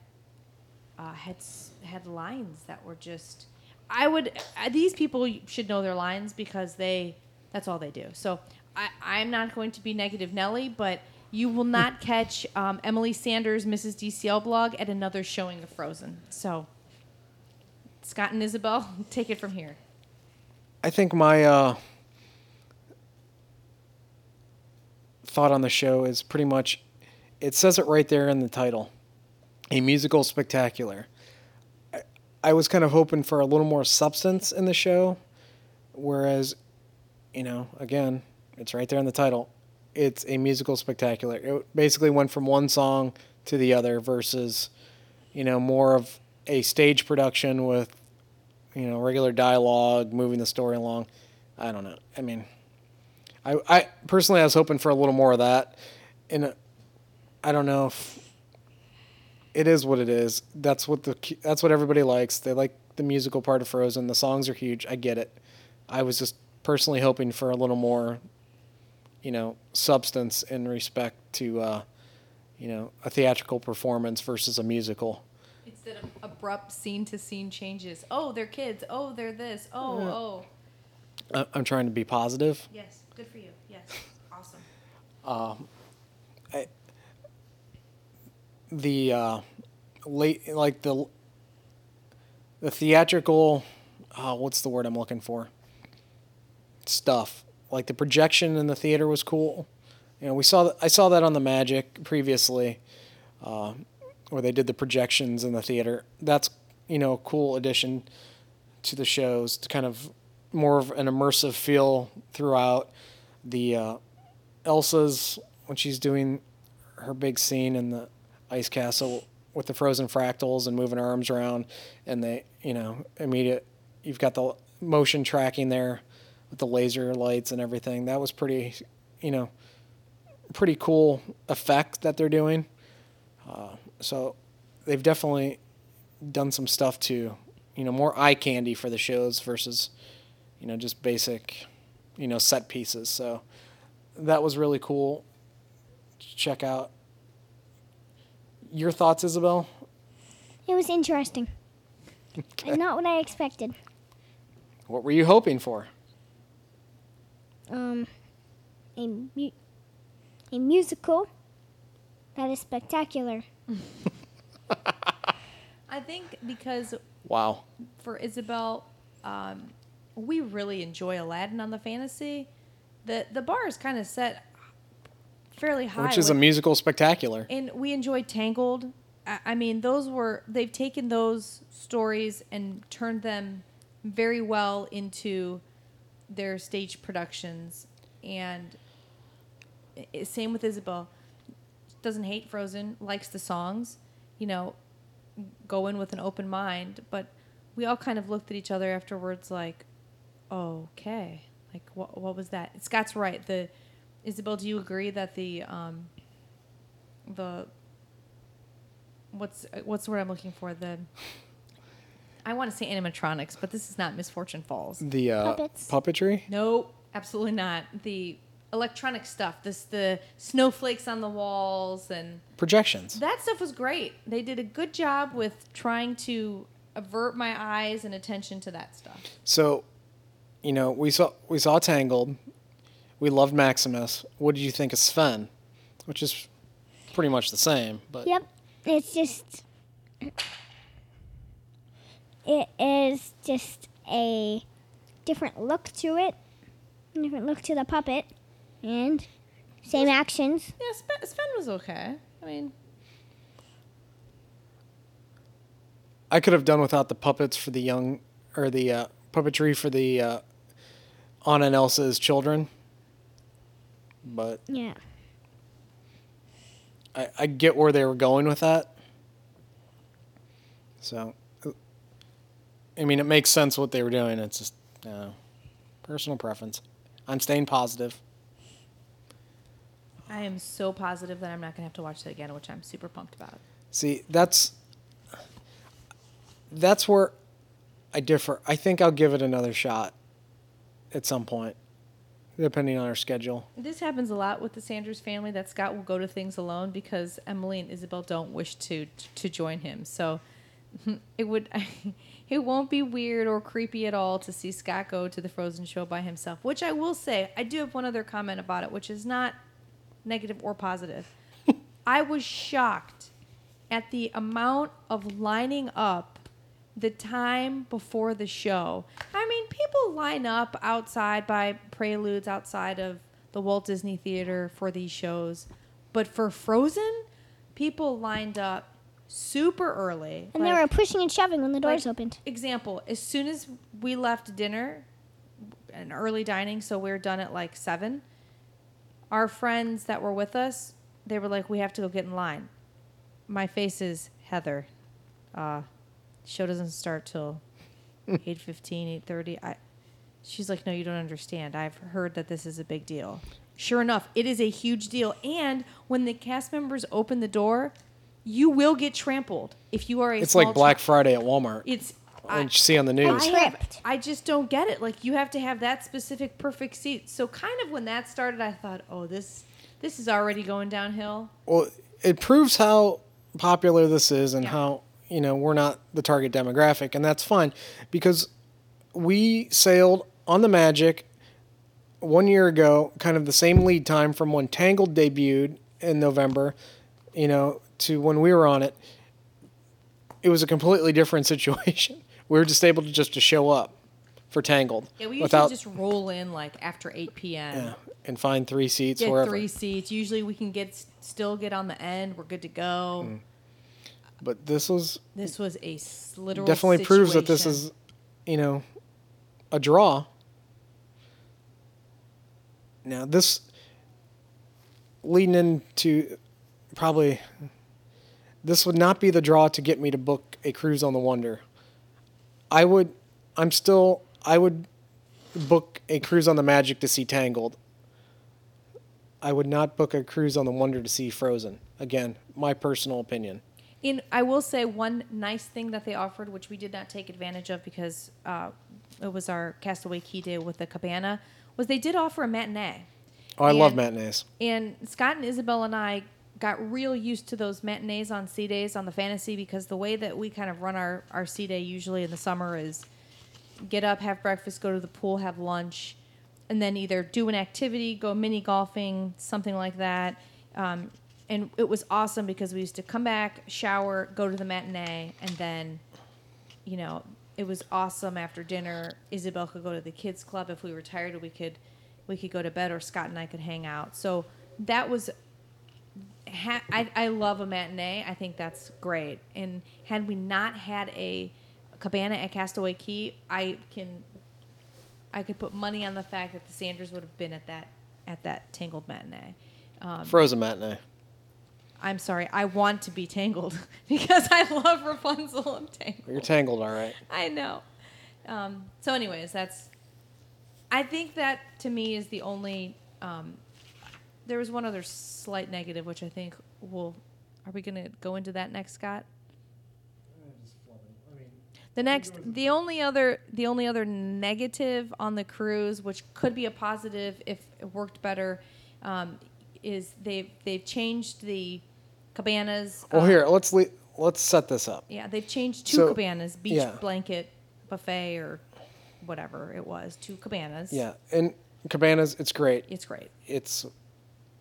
uh, had had lines that were just. I would. Uh, these people should know their lines because they. That's all they do. So I, I'm not going to be negative Nelly, but you will not catch um, Emily Sanders, Mrs. DCL blog at another showing of Frozen. So Scott and Isabel, <laughs> take it from here. I think my uh, thought on the show is pretty much it says it right there in the title a musical spectacular. I, I was kind of hoping for a little more substance in the show, whereas, you know, again, it's right there in the title. It's a musical spectacular. It basically went from one song to the other versus, you know, more of a stage production with you know, regular dialogue, moving the story along. I don't know. I mean, I, I personally I was hoping for a little more of that, and uh, I don't know if it is what it is. That's what the that's what everybody likes. They like the musical part of Frozen. The songs are huge. I get it. I was just personally hoping for a little more, you know, substance in respect to, uh, you know, a theatrical performance versus a musical. Instead of abrupt scene to scene changes. Oh, they're kids. Oh, they're this. Oh, Yeah. oh. I'm trying to be positive. Yes, good for you. Yes, awesome. Um, I, the uh, late like the the theatrical uh, what's the word I'm looking for stuff like the projection in the theater was cool. You know we saw I saw that on the Magic previously uh, where they did the projections in the theater. That's you know a cool addition to the shows to kind of more of an immersive feel throughout. The uh, Elsa's when she's doing her big scene in the ice castle with the frozen fractals and moving arms around, and they, you know, immediate. You've got the motion tracking there with the laser lights and everything. That was pretty, you know, pretty cool effect that they're doing. Uh, so they've definitely done some stuff to, you know, more eye candy for the shows versus, you know, just basic, you know, set pieces. So that was really cool. Check out. Your thoughts, Isabel? It was interesting. Okay. <laughs> And not what I expected. What were you hoping for? Um, a mu- a musical that is spectacular. <laughs> I think because Wow. for Isabel, um, we really enjoy Aladdin on the fantasy. The the bar is kind of set fairly high. Which is a musical spectacular. and we enjoyed Tangled. I, I mean, those were they've taken those stories and turned them very well into their stage productions. And same with Isabel. Doesn't hate Frozen, likes the songs. You know, go in with an open mind. But we all kind of looked at each other afterwards, like, okay, like what what was that? Scott's right. The Isabel, do you agree that the um, the what's what's the word I'm looking for? The I want to say animatronics, but this is not Misfortune Falls. The uh, Puppets. puppetry. No, absolutely not. The electronic stuff, this the snowflakes on the walls and Projections. that stuff was great. They did a good job with trying to avert my eyes and attention to that stuff. So, you know, we saw we saw Tangled. We loved Maximus. What did you think of Sven? Which is pretty much the same, but Yep, it's just it is just a different look to it, different look to the puppet, and same actions. Yeah, Sven, Sven was okay. I mean, I could have done without the puppets for the young or the uh, puppetry for the uh, Anna and Elsa's children. But Yeah. I, I get where they were going with that. So, I mean, it makes sense what they were doing. It's just uh, personal preference. I'm staying positive. I am so positive that I'm not gonna have to watch that again, which I'm super pumped about. See, that's that's where I differ. I think I'll give it another shot at some point, depending on our schedule. This happens a lot with the Sanders family. That Scott will go to things alone because Emily and Isabel don't wish to to join him. So <laughs> it would <laughs> it won't be weird or creepy at all to see Scott go to the Frozen show by himself. Which I will say, I do have one other comment about it, which is not negative or positive. <laughs> I was shocked at the amount of lining up the time before the show. I mean, people line up outside by preludes outside of the Walt Disney Theater for these shows, but for Frozen, people lined up super early. And they were pushing and shoving when the doors like, opened. Example: As soon as we left dinner, an early dining, so we are done at like seven. Our friends that were with us, they were like, "We have to go get in line." My face is Heather. Uh, show doesn't start till <laughs> 8.15, 8.30. I, she's like, "No, you don't understand. I've heard that this is a big deal." Sure enough, it is a huge deal. And when the cast members open the door, you will get trampled if you are a It's small like Black chi- Friday at Walmart. it's What I, you see on the news. I, have- I just don't get it. Like you have to have that specific perfect seat. So kind of when that started, I thought, oh, this this is already going downhill. Well, it proves how popular this is and Yeah. how you know we're not the target demographic, and that's fine because we sailed on the Magic one year ago, kind of the same lead time from when Tangled debuted in November, you know, to when we were on it. It was a completely different <laughs> situation. We were just able to just to show up for Tangled Yeah, we usually without just roll in like after eight p.m. yeah, and find three seats Get wherever. three seats. Usually we can get still get on the end. We're good to go. Mm. But this was This was a literal definitely proves that this is, you know, a draw. Now this leading into probably this would not be the draw to get me to book a cruise on the Wonder. I would I'm still I would book a cruise on the Magic to see Tangled. I would not book a cruise on the Wonder to see Frozen. Again, my personal opinion. In I will say one nice thing that they offered, which we did not take advantage of because uh, it was our Castaway Cay Day with the Cabana, was they did offer a matinee. Oh, I love matinees. And Scott and Isabel and I got real used to those matinees on sea days on the fantasy because the way that we kind of run our, our sea day usually in the summer is get up, have breakfast, go to the pool, have lunch, and then either do an activity, go mini golfing, something like that. Um, and it was awesome because we used to come back, shower, go to the matinee, and then, you know, it was awesome after dinner. Isabel could go to the kids club if we were tired. We could, we could go to bed, or Scott and I could hang out. So that was ha- I, I love a matinee. I think that's great. And had we not had a cabana at Castaway Cay, I can I could put money on the fact that the Sanders would have been at that at that Tangled matinee. Frozen matinee. I'm sorry, I want to be Tangled <laughs> because I love Rapunzel and Tangled. You're tangled, all right. I know. Um, so, anyways, that's. I think that to me is the only. Um, there was one other slight negative, which I think will. Are we going to go into that next, Scott? The next, the only other, the only other negative on the cruise, which could be a positive if it worked better, um, is they've they've changed the cabanas. Well, um, here let's le- let's set this up. yeah, they've changed two So, cabanas, beach yeah. blanket buffet or whatever it was, two cabanas. Yeah, and cabanas, it's great. It's great. It's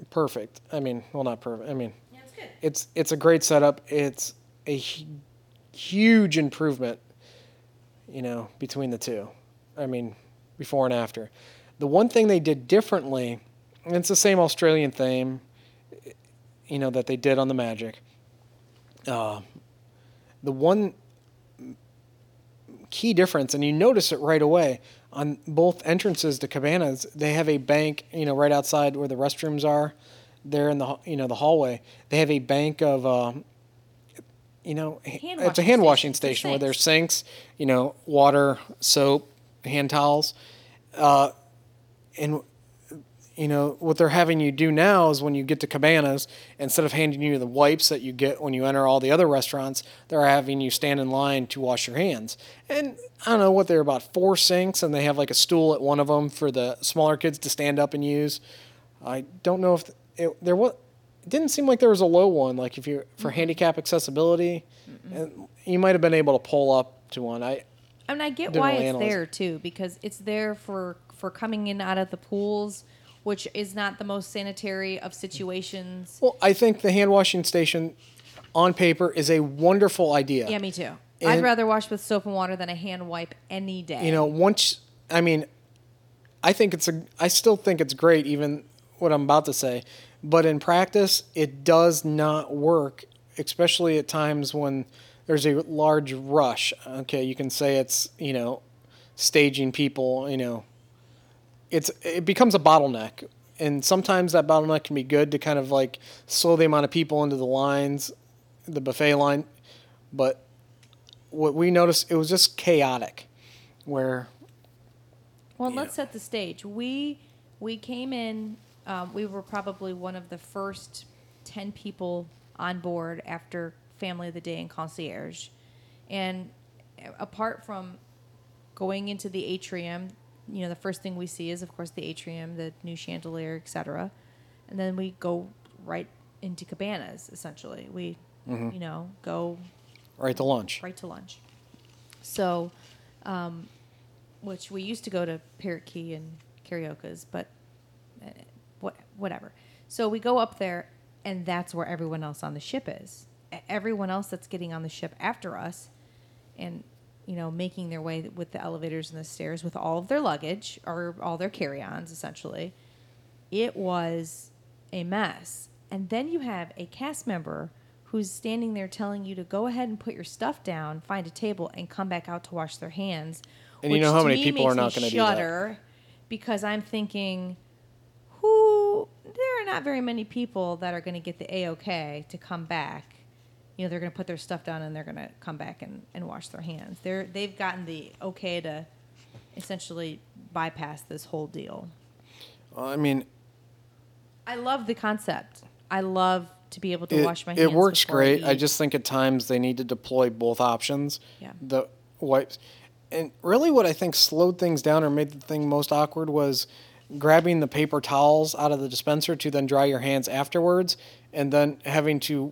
perfect. I mean, well, not perfect. I mean, Yeah, it's good. it's it's a great setup. It's a huge improvement, you know, between the two. I mean, before and after. The one thing they did differently, and it's the same Australian theme, you know, that they did on the Magic. Uh, the one key difference, and you notice it right away on both entrances to cabanas. They have a bank, you know, right outside where the restrooms are. There in the you know the hallway, they have a bank of. Uh, you know, it's a hand washing station. station where there's sinks, you know, water, soap, hand towels, uh, and you know what they're having you do now is when you get to cabanas instead of handing you the wipes that you get when you enter all the other restaurants they're having you stand in line to wash your hands. And i don't know what they're about four sinks and they have like a stool at one of them for the smaller kids to stand up and use. I don't know if it, there was it didn't seem like there was a low one like if you for handicap accessibility and you might have been able to pull up to one. I I mean, I get why it's analyze. there too, because it's there for for coming in out of the pools, which is not the most sanitary of situations. well i think the hand washing station on paper is a wonderful idea Yeah, me too. I'd rather wash with soap and water than a hand wipe any day. you know once i mean i think it's a i still think it's great even what i'm about to say but in practice it does not work especially at times when there's a large rush okay you can say it's you know staging people you know it's it becomes a bottleneck and sometimes that bottleneck can be good to kind of like slow the amount of people into the lines the buffet line but what we noticed it was just chaotic where Well, Yeah. let's set the stage. We we came in. Um, we were probably one of the first ten people on board after Family of the Day and Concierge, and apart from going into the atrium, you know, the first thing we see is, of course, the atrium, the new chandelier, etc., and then we go right into cabanas. Essentially, we, you know, go right to lunch right to lunch. So, um, which we used to go to Parrot Cay and Carioca's, but uh, what whatever. So we go up there, and that's where everyone else on the ship is. Everyone else that's getting on the ship after us, and you know, making their way with the elevators and the stairs with all of their luggage or all their carry-ons, essentially. It was a mess. And then you have a cast member who's standing there telling you to go ahead and put your stuff down, find a table, and come back out to wash their hands. And you know how many people are not gonna do that. shudder Because I'm thinking, who? There are not very many people that are going to get the a okay to come back. You know, they're going to put their stuff down and they're going to come back and, and wash their hands. They're they've gotten the okay to essentially bypass this whole deal. i mean I love the concept. I love to be able to it, wash my hands. it works before I great i just think at times they need to deploy both options Yeah. the wipes and really what i think slowed things down or made the thing most awkward was grabbing the paper towels out of the dispenser to then dry your hands afterwards and then having to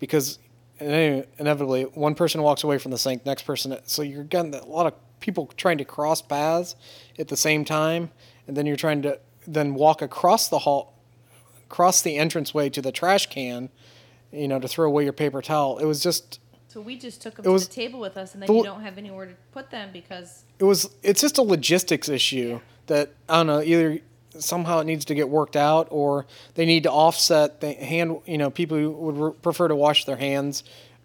because inevitably one person walks away from the sink next person so you're getting a lot of people trying to cross paths at the same time and then you're trying to then walk across the hall across the entranceway to the trash can you know to throw away your paper towel. It was just So we just took them to was- the table with us, and then the- you don't have anywhere to put them because it was it's just a logistics issue that I don't know either somehow it needs to get worked out or they need to offset the hand you know people who would re- prefer to wash their hands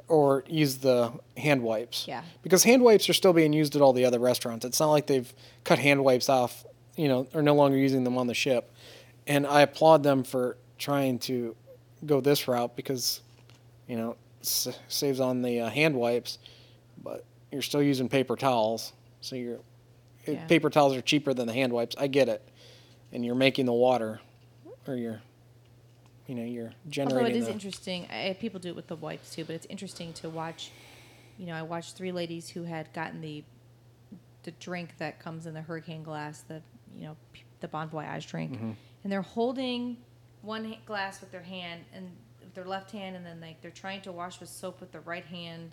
or use the hand wipes. Yeah. because hand wipes are still being used at all the other restaurants. It's not like they've cut hand wipes off you know are no longer using them on the ship. And I applaud them for trying to go this route because you know s- saves on the uh, hand wipes but you're still using paper towels. So you're Yeah. paper towels are cheaper than the hand wipes. I get it and you're making the water or you're you know you're generating although it is the- interesting, I, people do it with the wipes too. But it's interesting to watch. You know, I watched three ladies who had gotten the the drink that comes in the hurricane glass, the you know the Bon Voyage drink, Mm-hmm. and they're holding one glass with their hand and with their left hand, and then like they're trying to wash with soap with the right hand.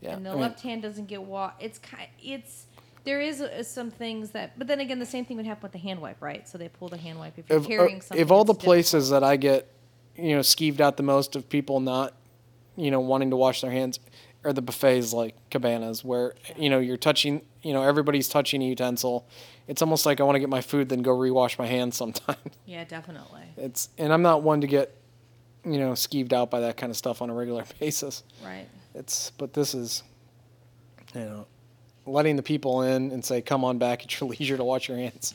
yeah and the I mean, left hand doesn't get wa It's kind. It's there is uh, some things that, but then again, the same thing would happen with the hand wipe, right? So they pull the hand wipe if you're if, uh, carrying something. if all the places that i get you know skeeved out the most of people not you know wanting to wash their hands are the buffets like cabanas where you know you're touching you know everybody's touching a utensil it's almost like i want to get my food then go rewash my hands sometimes <laughs> yeah, definitely, it's and i'm not one to get you know skeeved out by that kind of stuff on a regular <laughs> basis right. it's but this is you know letting the people in and say, "Come on back <laughs> at your leisure to wash your hands."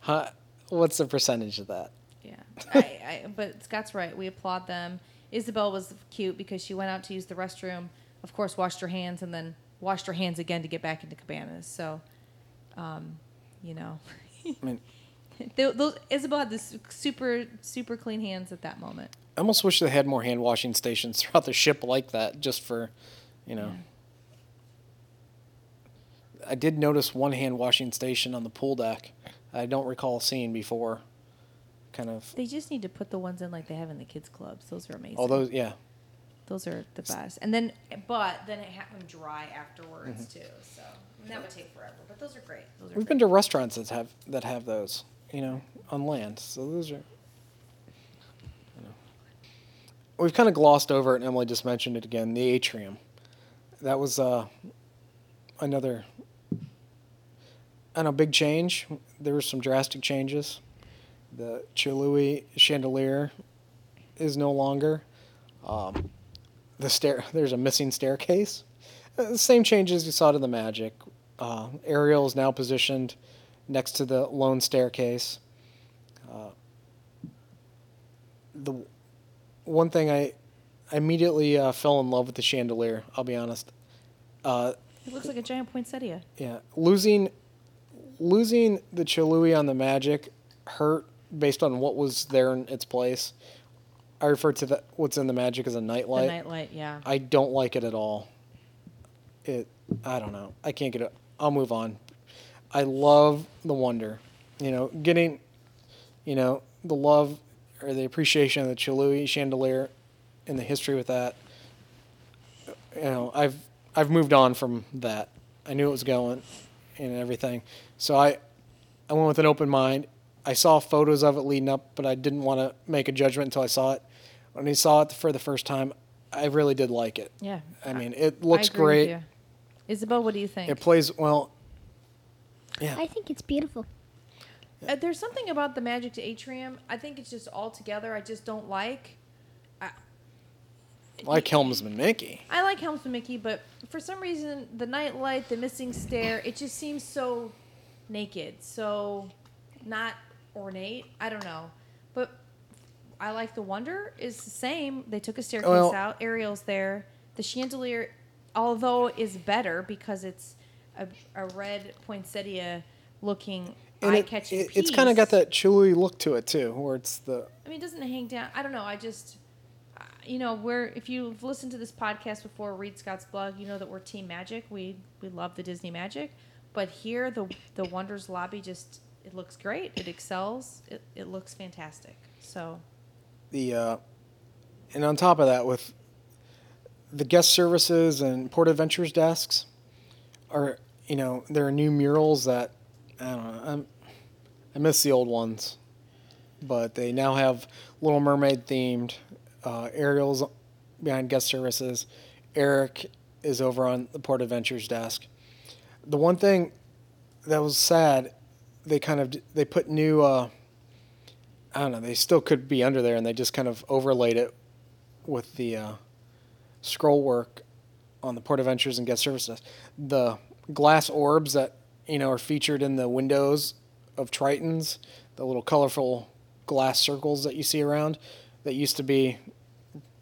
Huh? What's the percentage of that? Yeah, I, I, but Scott's right. We applaud them. Isabel was cute because she went out to use the restroom. Of course, washed her hands and then washed her hands again to get back into cabanas. So, um, you know, I mean, <laughs> Tho- those, Isabel had this super super clean hands at that moment. I almost wish they had more hand washing stations <laughs> throughout the ship like that, just for, you know. I did notice one hand washing station on the pool deck. I don't recall seeing before. Kind of. They just need to put the ones in like they have in the kids clubs. Those are amazing. All those, yeah. Those are the best. And then, but then it have them dry afterwards Mm-hmm. too. So and that would take forever. But those are great. Those are We've great. been to restaurants that have that have those, you know, on land. So those are. You know. We've kind of glossed over it, and Emily just mentioned it again. The atrium, that was uh, another. I don't know, big change. There were some drastic changes. The Chihuly chandelier is no longer. Um, the stair there's a missing staircase. Uh, same changes you saw to the Magic. Uh, Ariel is now positioned next to the lone staircase. Uh, the one thing I, I immediately uh, fell in love with the chandelier. I'll be honest. Uh, It looks like a giant poinsettia. yeah, losing losing the Chihuly on the Magic hurt based on what was there in its place. I refer to the, what's in the Magic as a nightlight. The nightlight, yeah. I don't like it at all. It, I don't know. I can't get it. I'll move on. I love the wonder. You know, getting, you know, the love or the appreciation of the Chihuly chandelier and the history with that. You know, I've I've moved on from that. I knew it was going and everything. So I I went with an open mind. I saw photos of it leading up, but I didn't want to make a judgment until I saw it. When I saw it for the first time, I really did like it. Yeah. I mean, it looks I agree with great. you. Isabel, what do you think? It plays well. Yeah. I think it's beautiful. Uh, there's something about the Magic to Atrium. I think it's just all together. I just don't like. I, like Helmsman Mickey. I like Helmsman Mickey, but for some reason, the nightlight, the missing stair, it just seems so naked, so not ornate. I don't know, but I like the Wonder is the same. They took a staircase Well- out. Ariel's there. The chandelier, although is better because it's a, a red poinsettia looking And eye-catching it, piece. it's kind of got that Chihuly look to it too, where it's the I mean, it doesn't hang down. I don't know. I just, you know, we're if you've listened to this podcast before, read Scott's blog, you know that we're Team Magic. We we love the Disney Magic, but here the the Wonders lobby just it looks great. It excels. It it looks fantastic. So the uh, and on top of that with the guest services and port adventures desks are you know there are new murals that i don't know I'm, i miss the old ones but they now have little mermaid themed uh, ariel's behind guest services eric is over on the port adventures desk the one thing that was sad they kind of they put new uh, I don't know. They still could be under there, and they just kind of overlaid it with the uh, scroll work on the port adventures and guest services. The glass orbs that you know are featured in the windows of Tritons, the little colorful glass circles that you see around, that used to be,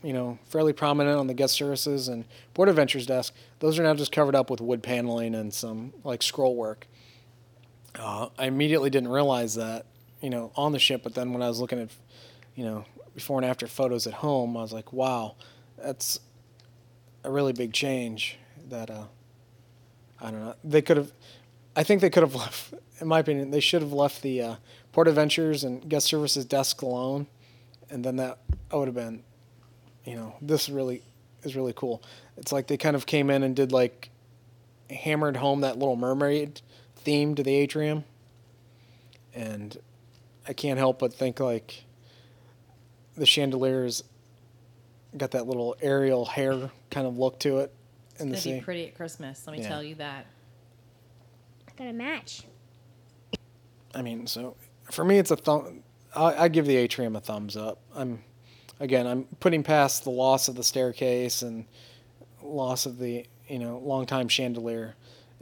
you know, fairly prominent on the guest services and port adventures desk. Those are now just covered up with wood paneling and some like scroll work. Uh, I immediately didn't realize that, you know, on the ship. But then when I was looking at, you know, before and after photos at home, I was like, wow, that's a really big change. That uh, I don't know. They could have. I think they could have <laughs> left. In my opinion, they should have left the uh, port adventures and guest services desk alone, and then that would have been, you know, this really is really cool. It's like they kind of came in and did like hammered home that little mermaid theme to the atrium. And I can't help but think like the chandeliers got that little Ariel hair kind of look to it in the it's gonna sea. be pretty at Christmas. Let me Yeah. tell you that. Got a match. I mean, so for me, it's a thumb. I, I give the atrium a thumbs up. I'm, again, I'm putting past the loss of the staircase and loss of the you know longtime chandelier.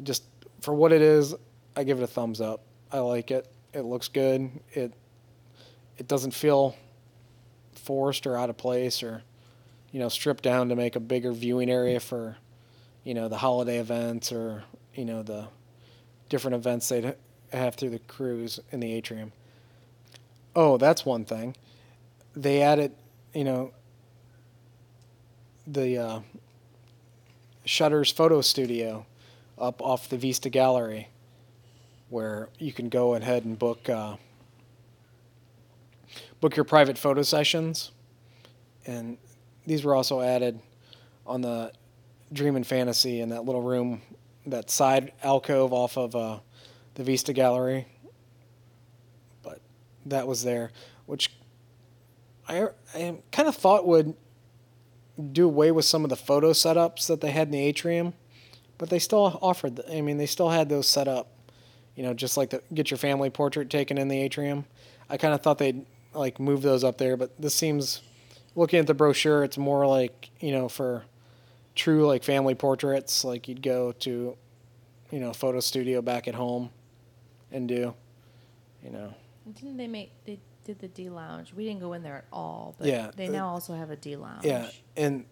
Just for what it is, I give it a thumbs up. I like it. It looks good. It it doesn't feel forced or out of place or you know stripped down to make a bigger viewing area for you know the holiday events or you know the different events they'd have through the cruise in the atrium. Oh, that's one thing. They added, you know, the uh, Shutter's photo studio up off the Vista Gallery, where you can go ahead and book uh, book your private photo sessions, and these were also added on the Dream and Fantasy in that little room, that side alcove off of uh, the Vista Gallery. But that was there, which I I kind of thought would do away with some of the photo setups that they had in the atrium, but they still offered. I mean, they still had those set up. You know, just like the get your family portrait taken in the atrium. I kind of thought they'd like move those up there, but this seems, looking at the brochure, it's more like you know for true like family portraits, like you'd go to, you know, photo studio back at home, and do, you know. Didn't they make they did the D lounge? We didn't go in there at all, but Yeah, they the- now also have a D lounge. Yeah, and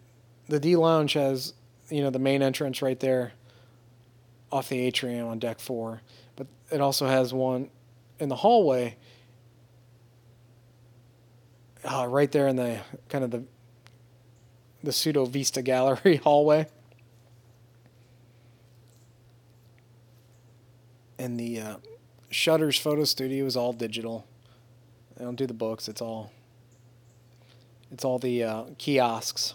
the D Lounge has you know the main entrance right there, off the atrium on deck four, but it also has one in the hallway. Uh, right there in the kind of the the pseudo Vista Gallery <laughs> hallway. And the uh, Shutters photo studio is all digital. They don't do the books. It's all it's all the uh, kiosks.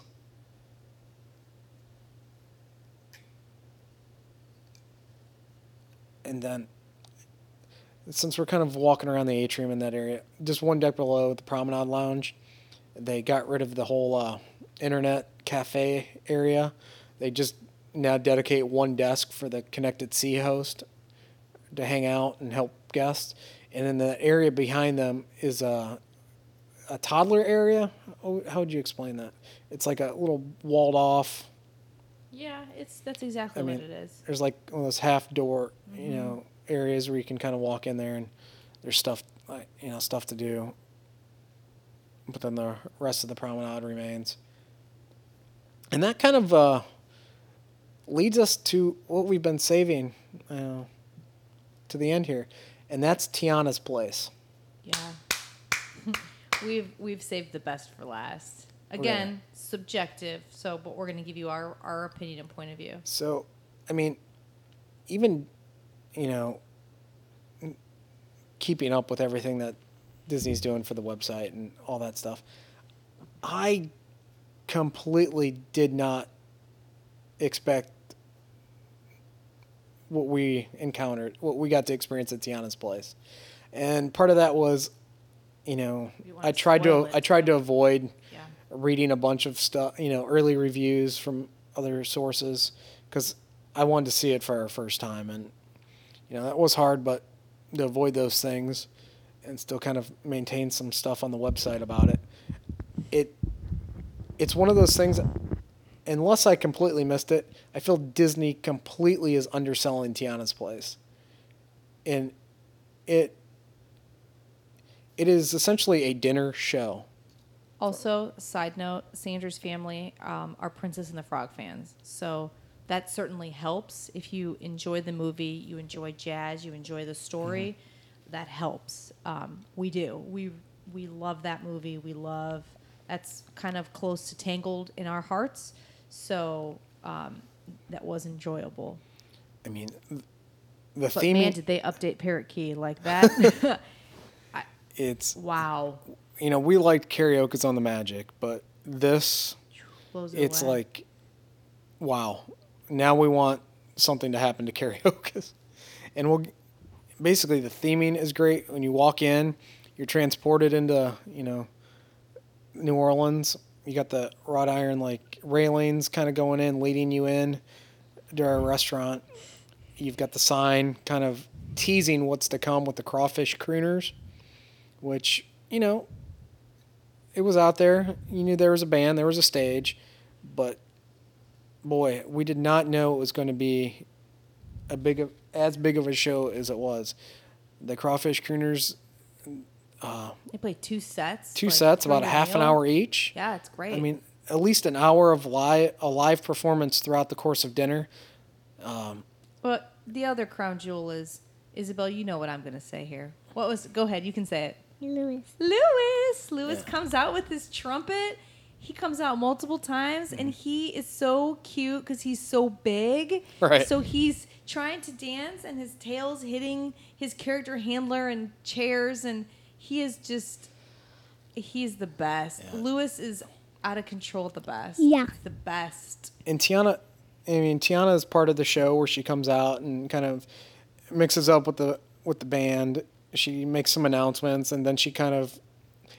And then, since we're kind of walking around the atrium in that area, just one deck below the promenade lounge, they got rid of the whole uh, internet cafe area. They just now dedicate one desk for the connected sea host to hang out and help guests. And then the area behind them is a a toddler area. How would you explain that? It's like a little walled off. yeah, it's that's exactly I what it is. There's like one of those half door, you know, areas where you can kind of walk in there and there's stuff, like, you know, stuff to do. But then the rest of the promenade remains. And that kind of uh, leads us to what we've been saving uh, to the end here, and that's Tiana's place. Yeah. <laughs> we've we've saved the best for last. Again, subjective. So, but we're going to give you our our opinion and point of view. So, I mean, even, you know, keeping up with everything that Disney's doing for the website and all that stuff, I completely did not expect what we encountered, what we got to experience at Tiana's place. And part of that was, you know, I tried spoil to. I tried to avoid Yeah. reading a bunch of stuff, you know, early reviews from other sources because I wanted to see it for our first time, and you know that was hard, but to avoid those things and still kind of maintain some stuff on the website about it, it it's one of those things. Unless I completely missed it, I feel Disney completely is underselling Tiana's place, and it it is essentially a dinner show. Also, side note: Sandra's family um, are Princess and the Frog fans, so that certainly helps. If you enjoy the movie, you enjoy jazz, you enjoy the story, that helps. Um, we do. We we love that movie. We love that's kind of close to Tangled in our hearts. So um, that was enjoyable. I mean, the But theme man, did they update Parrot Cay like that? <laughs> it's wow, you know we liked Carioca's on the magic but this it it's away. like wow now we want something to happen to Carioca's <laughs> and we'll basically the theming is great when you walk in you're transported into you know new orleans you got the wrought iron like railings kind of going in leading you in to our restaurant you've got the sign kind of teasing what's to come with the crawfish crooners which you know it was out there. You knew there was a band, there was a stage, but boy, we did not know it was going to be a big of as big of a show as it was. The crawfish crooners, They play two sets. two like, sets, about a half an hour each. Yeah, it's great. I mean, at least an hour of live a live performance throughout the course of dinner. Um, but the other crown jewel is Isabel. You know what I'm going to say here. What was? Go ahead. You can say it. Louis. Louis. Louis Yeah. comes out with his trumpet. He comes out multiple times, and mm-hmm. he is so cute because he's so big. Right. So he's trying to dance, and his tail's hitting his character handler and chairs, and he is just. He's the best. Yeah. Louis is out of control. The best. Yeah. The best. And Tiana, I mean, Tiana is part of the show where she comes out and kind of mixes up with the with the band. She makes some announcements, and then she kind of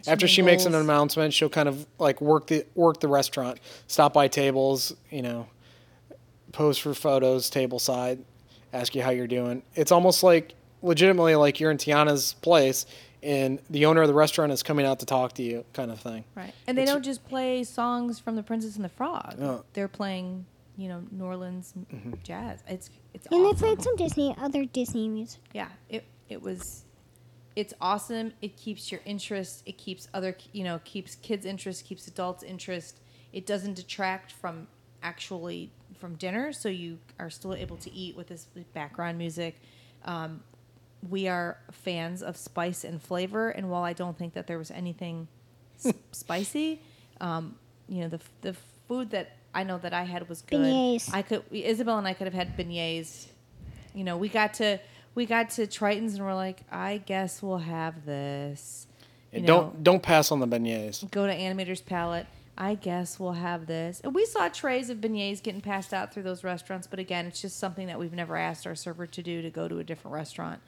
She after she makes an announcement, she'll kind of like work the work the restaurant, stop by tables, you know, pose for photos, table side, ask you how you're doing. It's almost like legitimately like you're in Tiana's place, and the owner of the restaurant is coming out to talk to you, kind of thing. Right. And they It's- don't just play songs from The Princess and the Frog. No. They're playing, you know, New Orleans m jazz. It's it's And they played some Disney, other Disney music. yeah, it it was it's awesome. It keeps your interest. It keeps other, you know, keeps kids' interest, keeps adults' interest. It doesn't detract from actually from dinner, so you are still able to eat with this background music. Um, we are fans of spice and flavor, and while I don't think that there was anything s- <laughs> spicy, um, you know, the the food that I know that I had was good. Beignets. I could Isabel and I could have had beignets. You know, we got to we got to Triton's and we're like, I guess we'll have this. You know, don't don't pass on the beignets. go to Animator's Palette. I guess we'll have this. And we saw trays of beignets getting passed out through those restaurants, but again, it's just something that we've never asked our server to do to go to a different restaurant,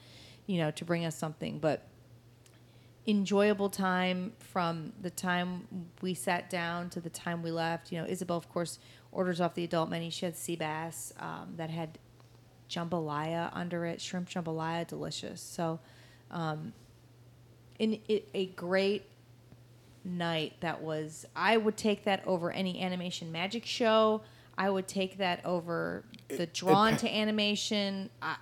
you know, to bring us something. But enjoyable time from the time we sat down to the time we left. You know, Isabel, of course, orders off the adult menu. She had sea bass um, that had jambalaya under it, shrimp jambalaya, delicious. So, um, in it, a great night that was i would take that over any animation magic show i would take that over the drawn to animation I-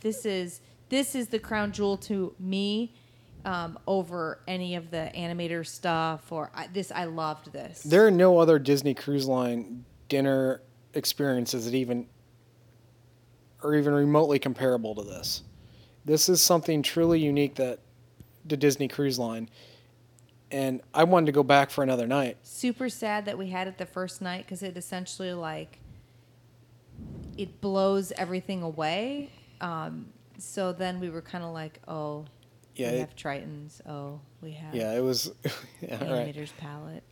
this is this is the crown jewel to me um, over any of the animator stuff or I, this i loved this There are no other Disney Cruise Line dinner experiences that even are even remotely comparable to this. This is something truly unique that the Disney Cruise Line, and I wanted to go back for another night. super sad that we had it the first night because it essentially like it blows everything away um, so then we were kind of like oh Yeah, we it- have tritons oh we have Yeah, it was. <laughs> yeah, all right. animator's palette.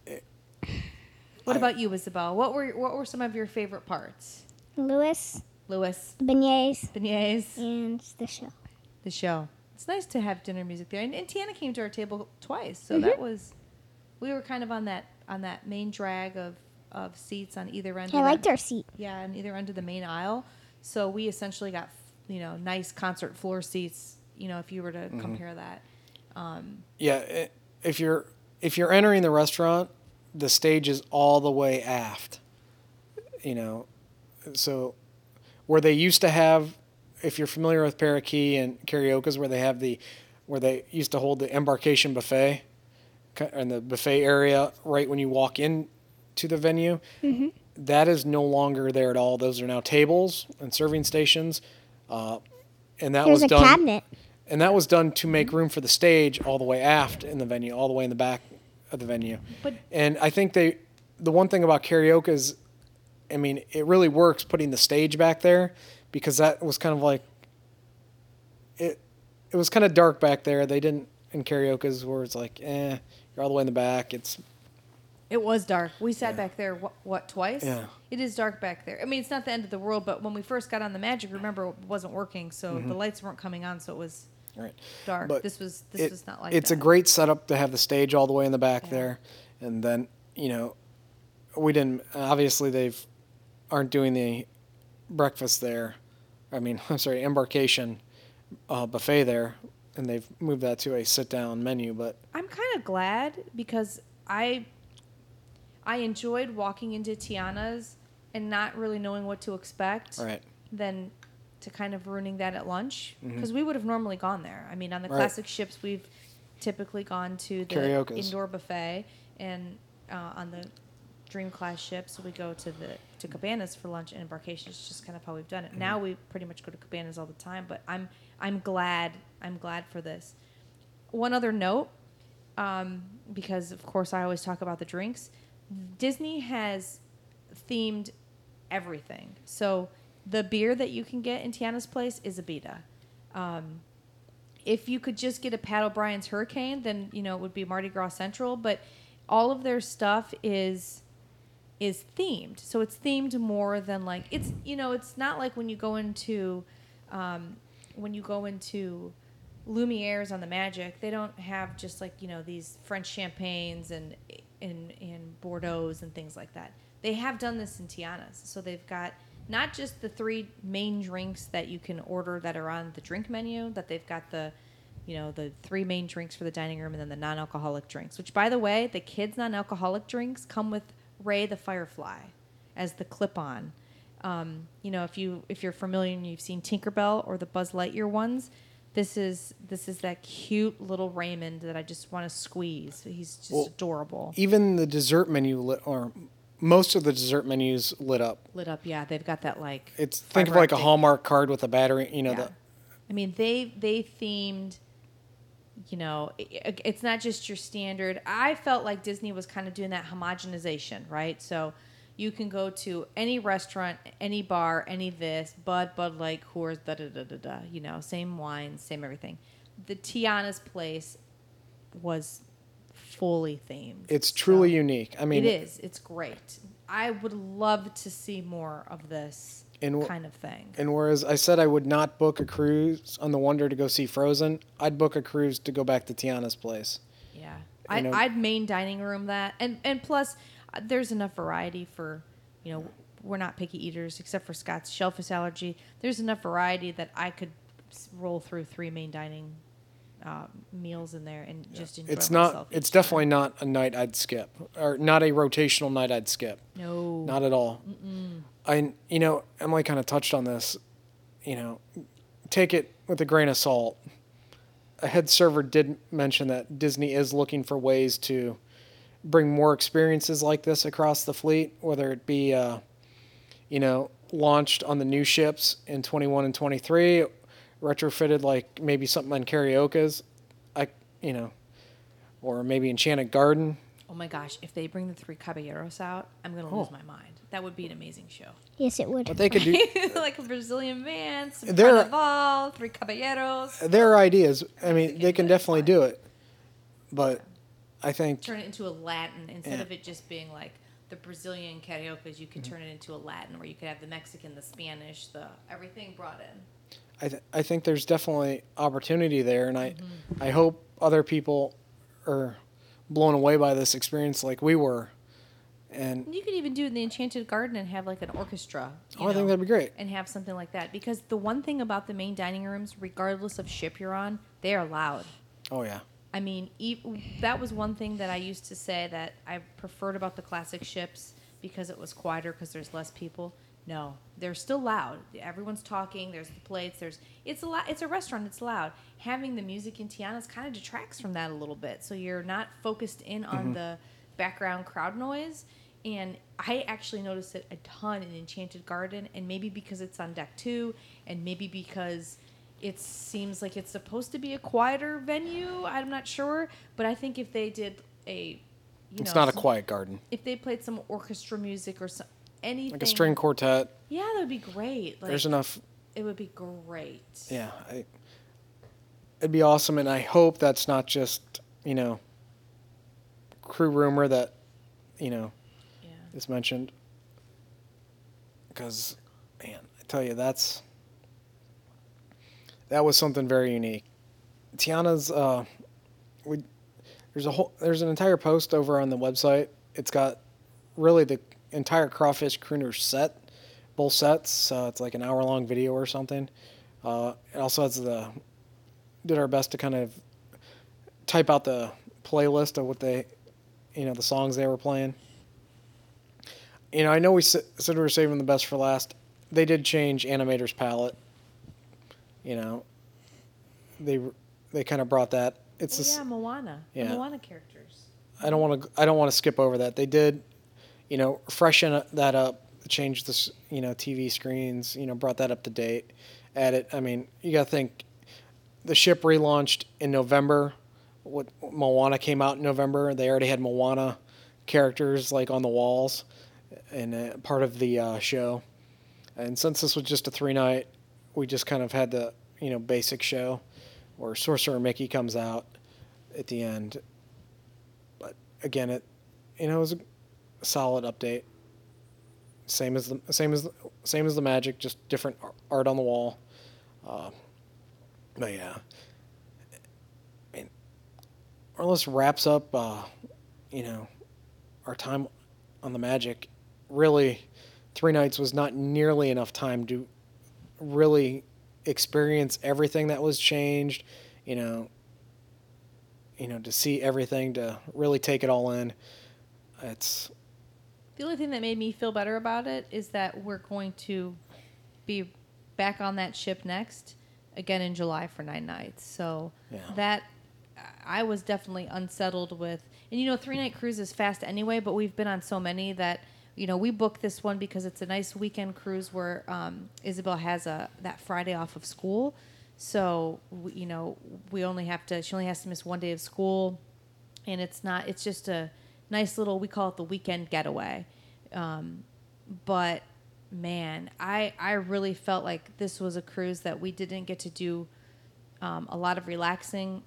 What about you, Isabel? What were what were some of your favorite parts? Louis, Louis, beignets, beignets, and the show. the show. It's nice to have dinner music there, and, and Tiana came to our table twice, so Mm-hmm. that was we were kind of on that on that main drag of of seats on either end. I of liked that, our seat. yeah, on either end of the main aisle. So we essentially got you know nice concert floor seats. You know, if you were to Mm-hmm. compare that. Um, Yeah, if you're if you're entering the restaurant, the stage is all the way aft. You know, so where they used to have, if you're familiar with Parrot Cay and Carioca's, where they have the, where they used to hold the embarkation buffet, and the buffet area right when you walk in to the venue. that is no longer there at all. Those are now tables and serving stations, uh, and that There's was a done cabinet. and that was done to make room for the stage all the way aft in the venue, all the way in the back of the venue. But- and I think they, the one thing about Carioca is, I mean, it really works putting the stage back there because that was kind of like, it, it was kind of dark back there. They didn't in Carioca's where it's like, eh, you're all the way in the back. It's It was dark. We sat back there what, what twice? Yeah. It is dark back there. I mean, it's not the end of the world, but when we first got on the magic, remember it wasn't working, so the lights weren't coming on, so it was right. dark. Mm-hmm. But this was this it- was not like it's that. a great setup to have the stage all the way in the back Yeah. there, and then you know, we didn't. Obviously, they've aren't doing the breakfast there. I mean, <laughs> I'm sorry, embarkation uh, buffet there, and they've moved that to a sit down menu. But I'm kind of glad because I I enjoyed walking into Tiana's and not really knowing what to expect. right, Than to kind of ruining that at lunch because we would have normally gone there. I mean, on the Right. classic ships, we've typically gone to the Carioca's. indoor buffet, and uh, on the dream class ships, we go to the to cabanas for lunch and embarkation. It's just kind of how we've done it. Now we pretty much go to cabanas all the time. But I'm I'm glad I'm glad for this. One other note, um, because of course I always talk about the drinks. Disney has themed everything. So the beer that you can get in Tiana's place is Abita. Um, if you could just get a Pat O'Brien's Hurricane, then you know it would be Mardi Gras Central. But all of their stuff is is themed, so it's themed more than like it's you know it's not like when you go into um, when you go into Lumiere's on the Magic, they don't have just like you know these French champagnes and and and Bordeaux's and things like that. They have done this in Tiana's, so they've got not just the three main drinks that you can order that are on the drink menu, that they've got the you know the three main drinks for the dining room and then the non-alcoholic drinks. Which, by the way, the kids' non-alcoholic drinks come with Ray the Firefly as the clip-on. Um, you know, if you if you're familiar and you've seen Tinkerbell or the Buzz Lightyear ones, this is this is that cute little Raymond that I just want to squeeze. He's just Well, adorable. Even the dessert menu lit, or most of the dessert menus lit up. Lit up, yeah. They've got that like. It's think of like a Hallmark card with a battery. You know, Yeah. the, I mean, they they themed. You know, it's not just your standard. I felt like Disney was kind of doing that homogenization, right? So you can go to any restaurant, any bar, any this, Bud, Bud Light, Coors, da da da da da. You know, same wines, same everything. The Tiana's place was fully themed. it's truly So- unique. I mean, it is. It's great. I would love to see more of this And kind of thing. And whereas I said I would not book a cruise on the Wonder to go see Frozen, I'd book a cruise to go back to Tiana's place. Yeah, I'd, know- I'd main dining room that, and and plus, there's enough variety for, you know, we're not picky eaters except for Scott's shellfish allergy. There's enough variety that I could roll through three main dining uh, meals in there and just enjoy It's myself. not. It's time. definitely not a night I'd skip, or not a rotational night I'd skip. no. Not at all. I, you know, Emily kind of touched on this. You know, take it with a grain of salt. A head server did mention that Disney is looking for ways to bring more experiences like this across the fleet, whether it be, uh, you know, launched on the new ships in 21 and 23, retrofitted like maybe something on Carioca's, I, you know, or maybe Enchanted Garden. oh my gosh! If they bring the three caballeros out, I'm gonna Oh. lose my mind. That would be an amazing show. Yes, it would. But they could do. <laughs> like a Brazilian band, some There- carnival, three caballeros. there are ideas. I mean, they can definitely do it, but I think turn it into a Latin instead Yeah. of it just being like the Brazilian Carioca's. You could turn it into a Latin where you could have the Mexican, the Spanish, the everything brought in. I, th- I think there's definitely opportunity there, and I Mm-hmm. I hope other people are blown away by this experience like we were, and you could even do it in the Enchanted Garden and have like an orchestra. oh, I think that'd be great. and have something like that because the one thing about the main dining rooms, regardless of ship you're on, they are loud. Oh yeah, I mean, e- that was one thing that I used to say that I preferred about the classic ships because it was quieter because there's less people. No, they're still loud. Everyone's talking. There's the plates. There's it's a lot. It's a restaurant. It's loud. Having the music in Tiana's kind of detracts from that a little bit. So you're not focused in on mm-hmm. the background crowd noise. And I actually noticed it a ton in Enchanted Garden, and maybe because it's on deck two, and maybe because it seems like it's supposed to be a quieter venue. I'm not sure, but I think if they did a, you it's know, not a some- quiet garden, If they played some orchestra music or some anything, like a string quartet. yeah, that would be great. Like, there's enough. It would be great. Yeah, I, it'd be awesome, and I hope that's not just you know crew rumor that you know Yeah. is mentioned. Because, man, I tell you, that's that was something very unique. Tiana's, uh, we there's a whole there's an entire post over on the website. It's got really the entire crawfish crooner set, both sets. Uh, it's like an hour long video or something. Uh, it also has the did our best to kind of type out the playlist of what they, you know, the songs they were playing you know, I know we said we were saving the best for last. They did change Animator's palette, You know, they they kind of brought that. It's Oh, this, yeah, Moana. The yeah. Moana characters. I don't want to I don't want to skip over that. They did, you know, freshen that up, change this, you know, TV screens, you know, brought that up to date. Added, I mean, you got to think the ship relaunched in November. What Moana came out in November. They already had Moana characters like on the walls and uh, part of the uh, show. And since this was just a three night, we just kind of had the, you know, basic show where Sorcerer Mickey comes out at the end but again, it you know it was a solid update. Same as the same as the, same as the Magic, just different art on the wall. Uh, but yeah, I mean, less wraps up. Uh, you know, our time on the Magic. Really, three nights was not nearly enough time to really experience everything that was changed. You know, you know, to see everything, to really take it all in. It's The only thing that made me feel better about it is that we're going to be back on that ship next again in July for nine nights. So Yeah. that I was definitely unsettled with. And you know, three night cruise is fast anyway, but we've been on so many that you know we booked this one because it's a nice weekend cruise where um, Isabel has a that Friday off of school. So we, you know we only have to she only has to miss one day of school, and it's not it's just a nice little we call it the weekend getaway. Um, but man, I I really felt like this was a cruise that we didn't get to do um, a lot of relaxing.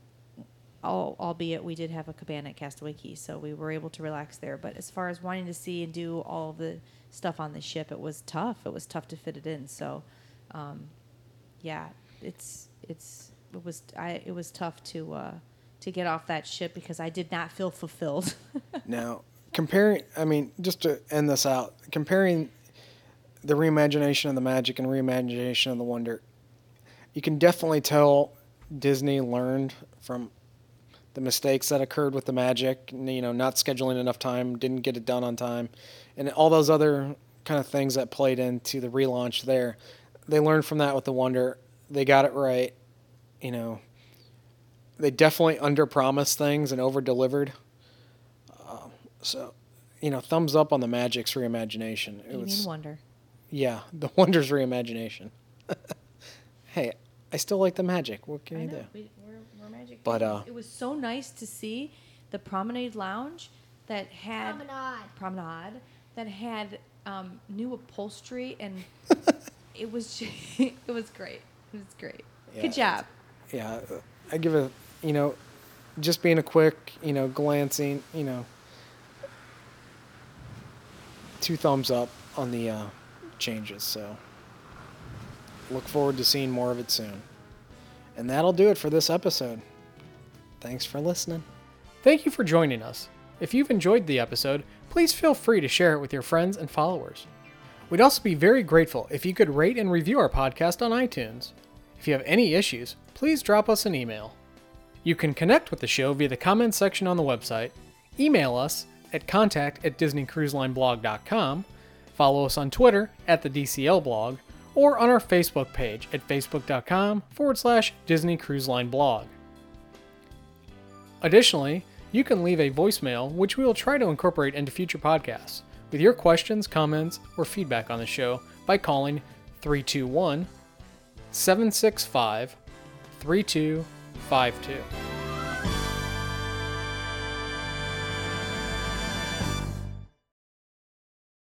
Al- Albeit we did have a cabana at Castaway Cay, so we were able to relax there. But as far as wanting to see and do all the stuff on the ship, it was tough. It was tough to fit it in. So, um, yeah, it's it's it was I it was tough to uh, to get off that ship because I did not feel fulfilled. <laughs> now comparing. I mean, just to end this out, comparing the reimagination of the Magic and reimagination of the Wonder, you can definitely tell Disney learned from the mistakes that occurred with the Magic. You know, not scheduling enough time, didn't get it done on time, and all those other kind of things that played into the relaunch there. They learned from that with the Wonder. They got it right. You know, they definitely underpromised things and over delivered. Um, so, you know, thumbs up on the Magic's reimagination. It you was mean wonder? yeah, the Wonder's reimagination. <laughs> hey, I still like the Magic. What can I you know. do? We, we're, we're magic. But, uh, it was so nice to see the Promenade Lounge that had Promenade. promenade that had um, new upholstery and <laughs> it was ju- <laughs> it was great. It was great. Yeah, Good job. Yeah, uh, I give a you know, just being a quick you know glancing you know, two thumbs up on the uh, changes. So look forward to seeing more of it soon. And that'll do it for this episode. Thanks for listening. Thank you for joining us. If you've enjoyed the episode, please feel free to share it with your friends and followers. We'd also be very grateful if you could rate and review our podcast on iTunes. If you have any issues, please drop us an email. You can connect with the show via the comments section on the website, email us at contact at disneycruiselineblog.com, follow us on Twitter at the DCL blog, or on our Facebook page at facebook.com forward slash Disney Cruise Line blog. Additionally, you can leave a voicemail, which we will try to incorporate into future podcasts, with your questions, comments, or feedback on the show by calling 321 765 3252.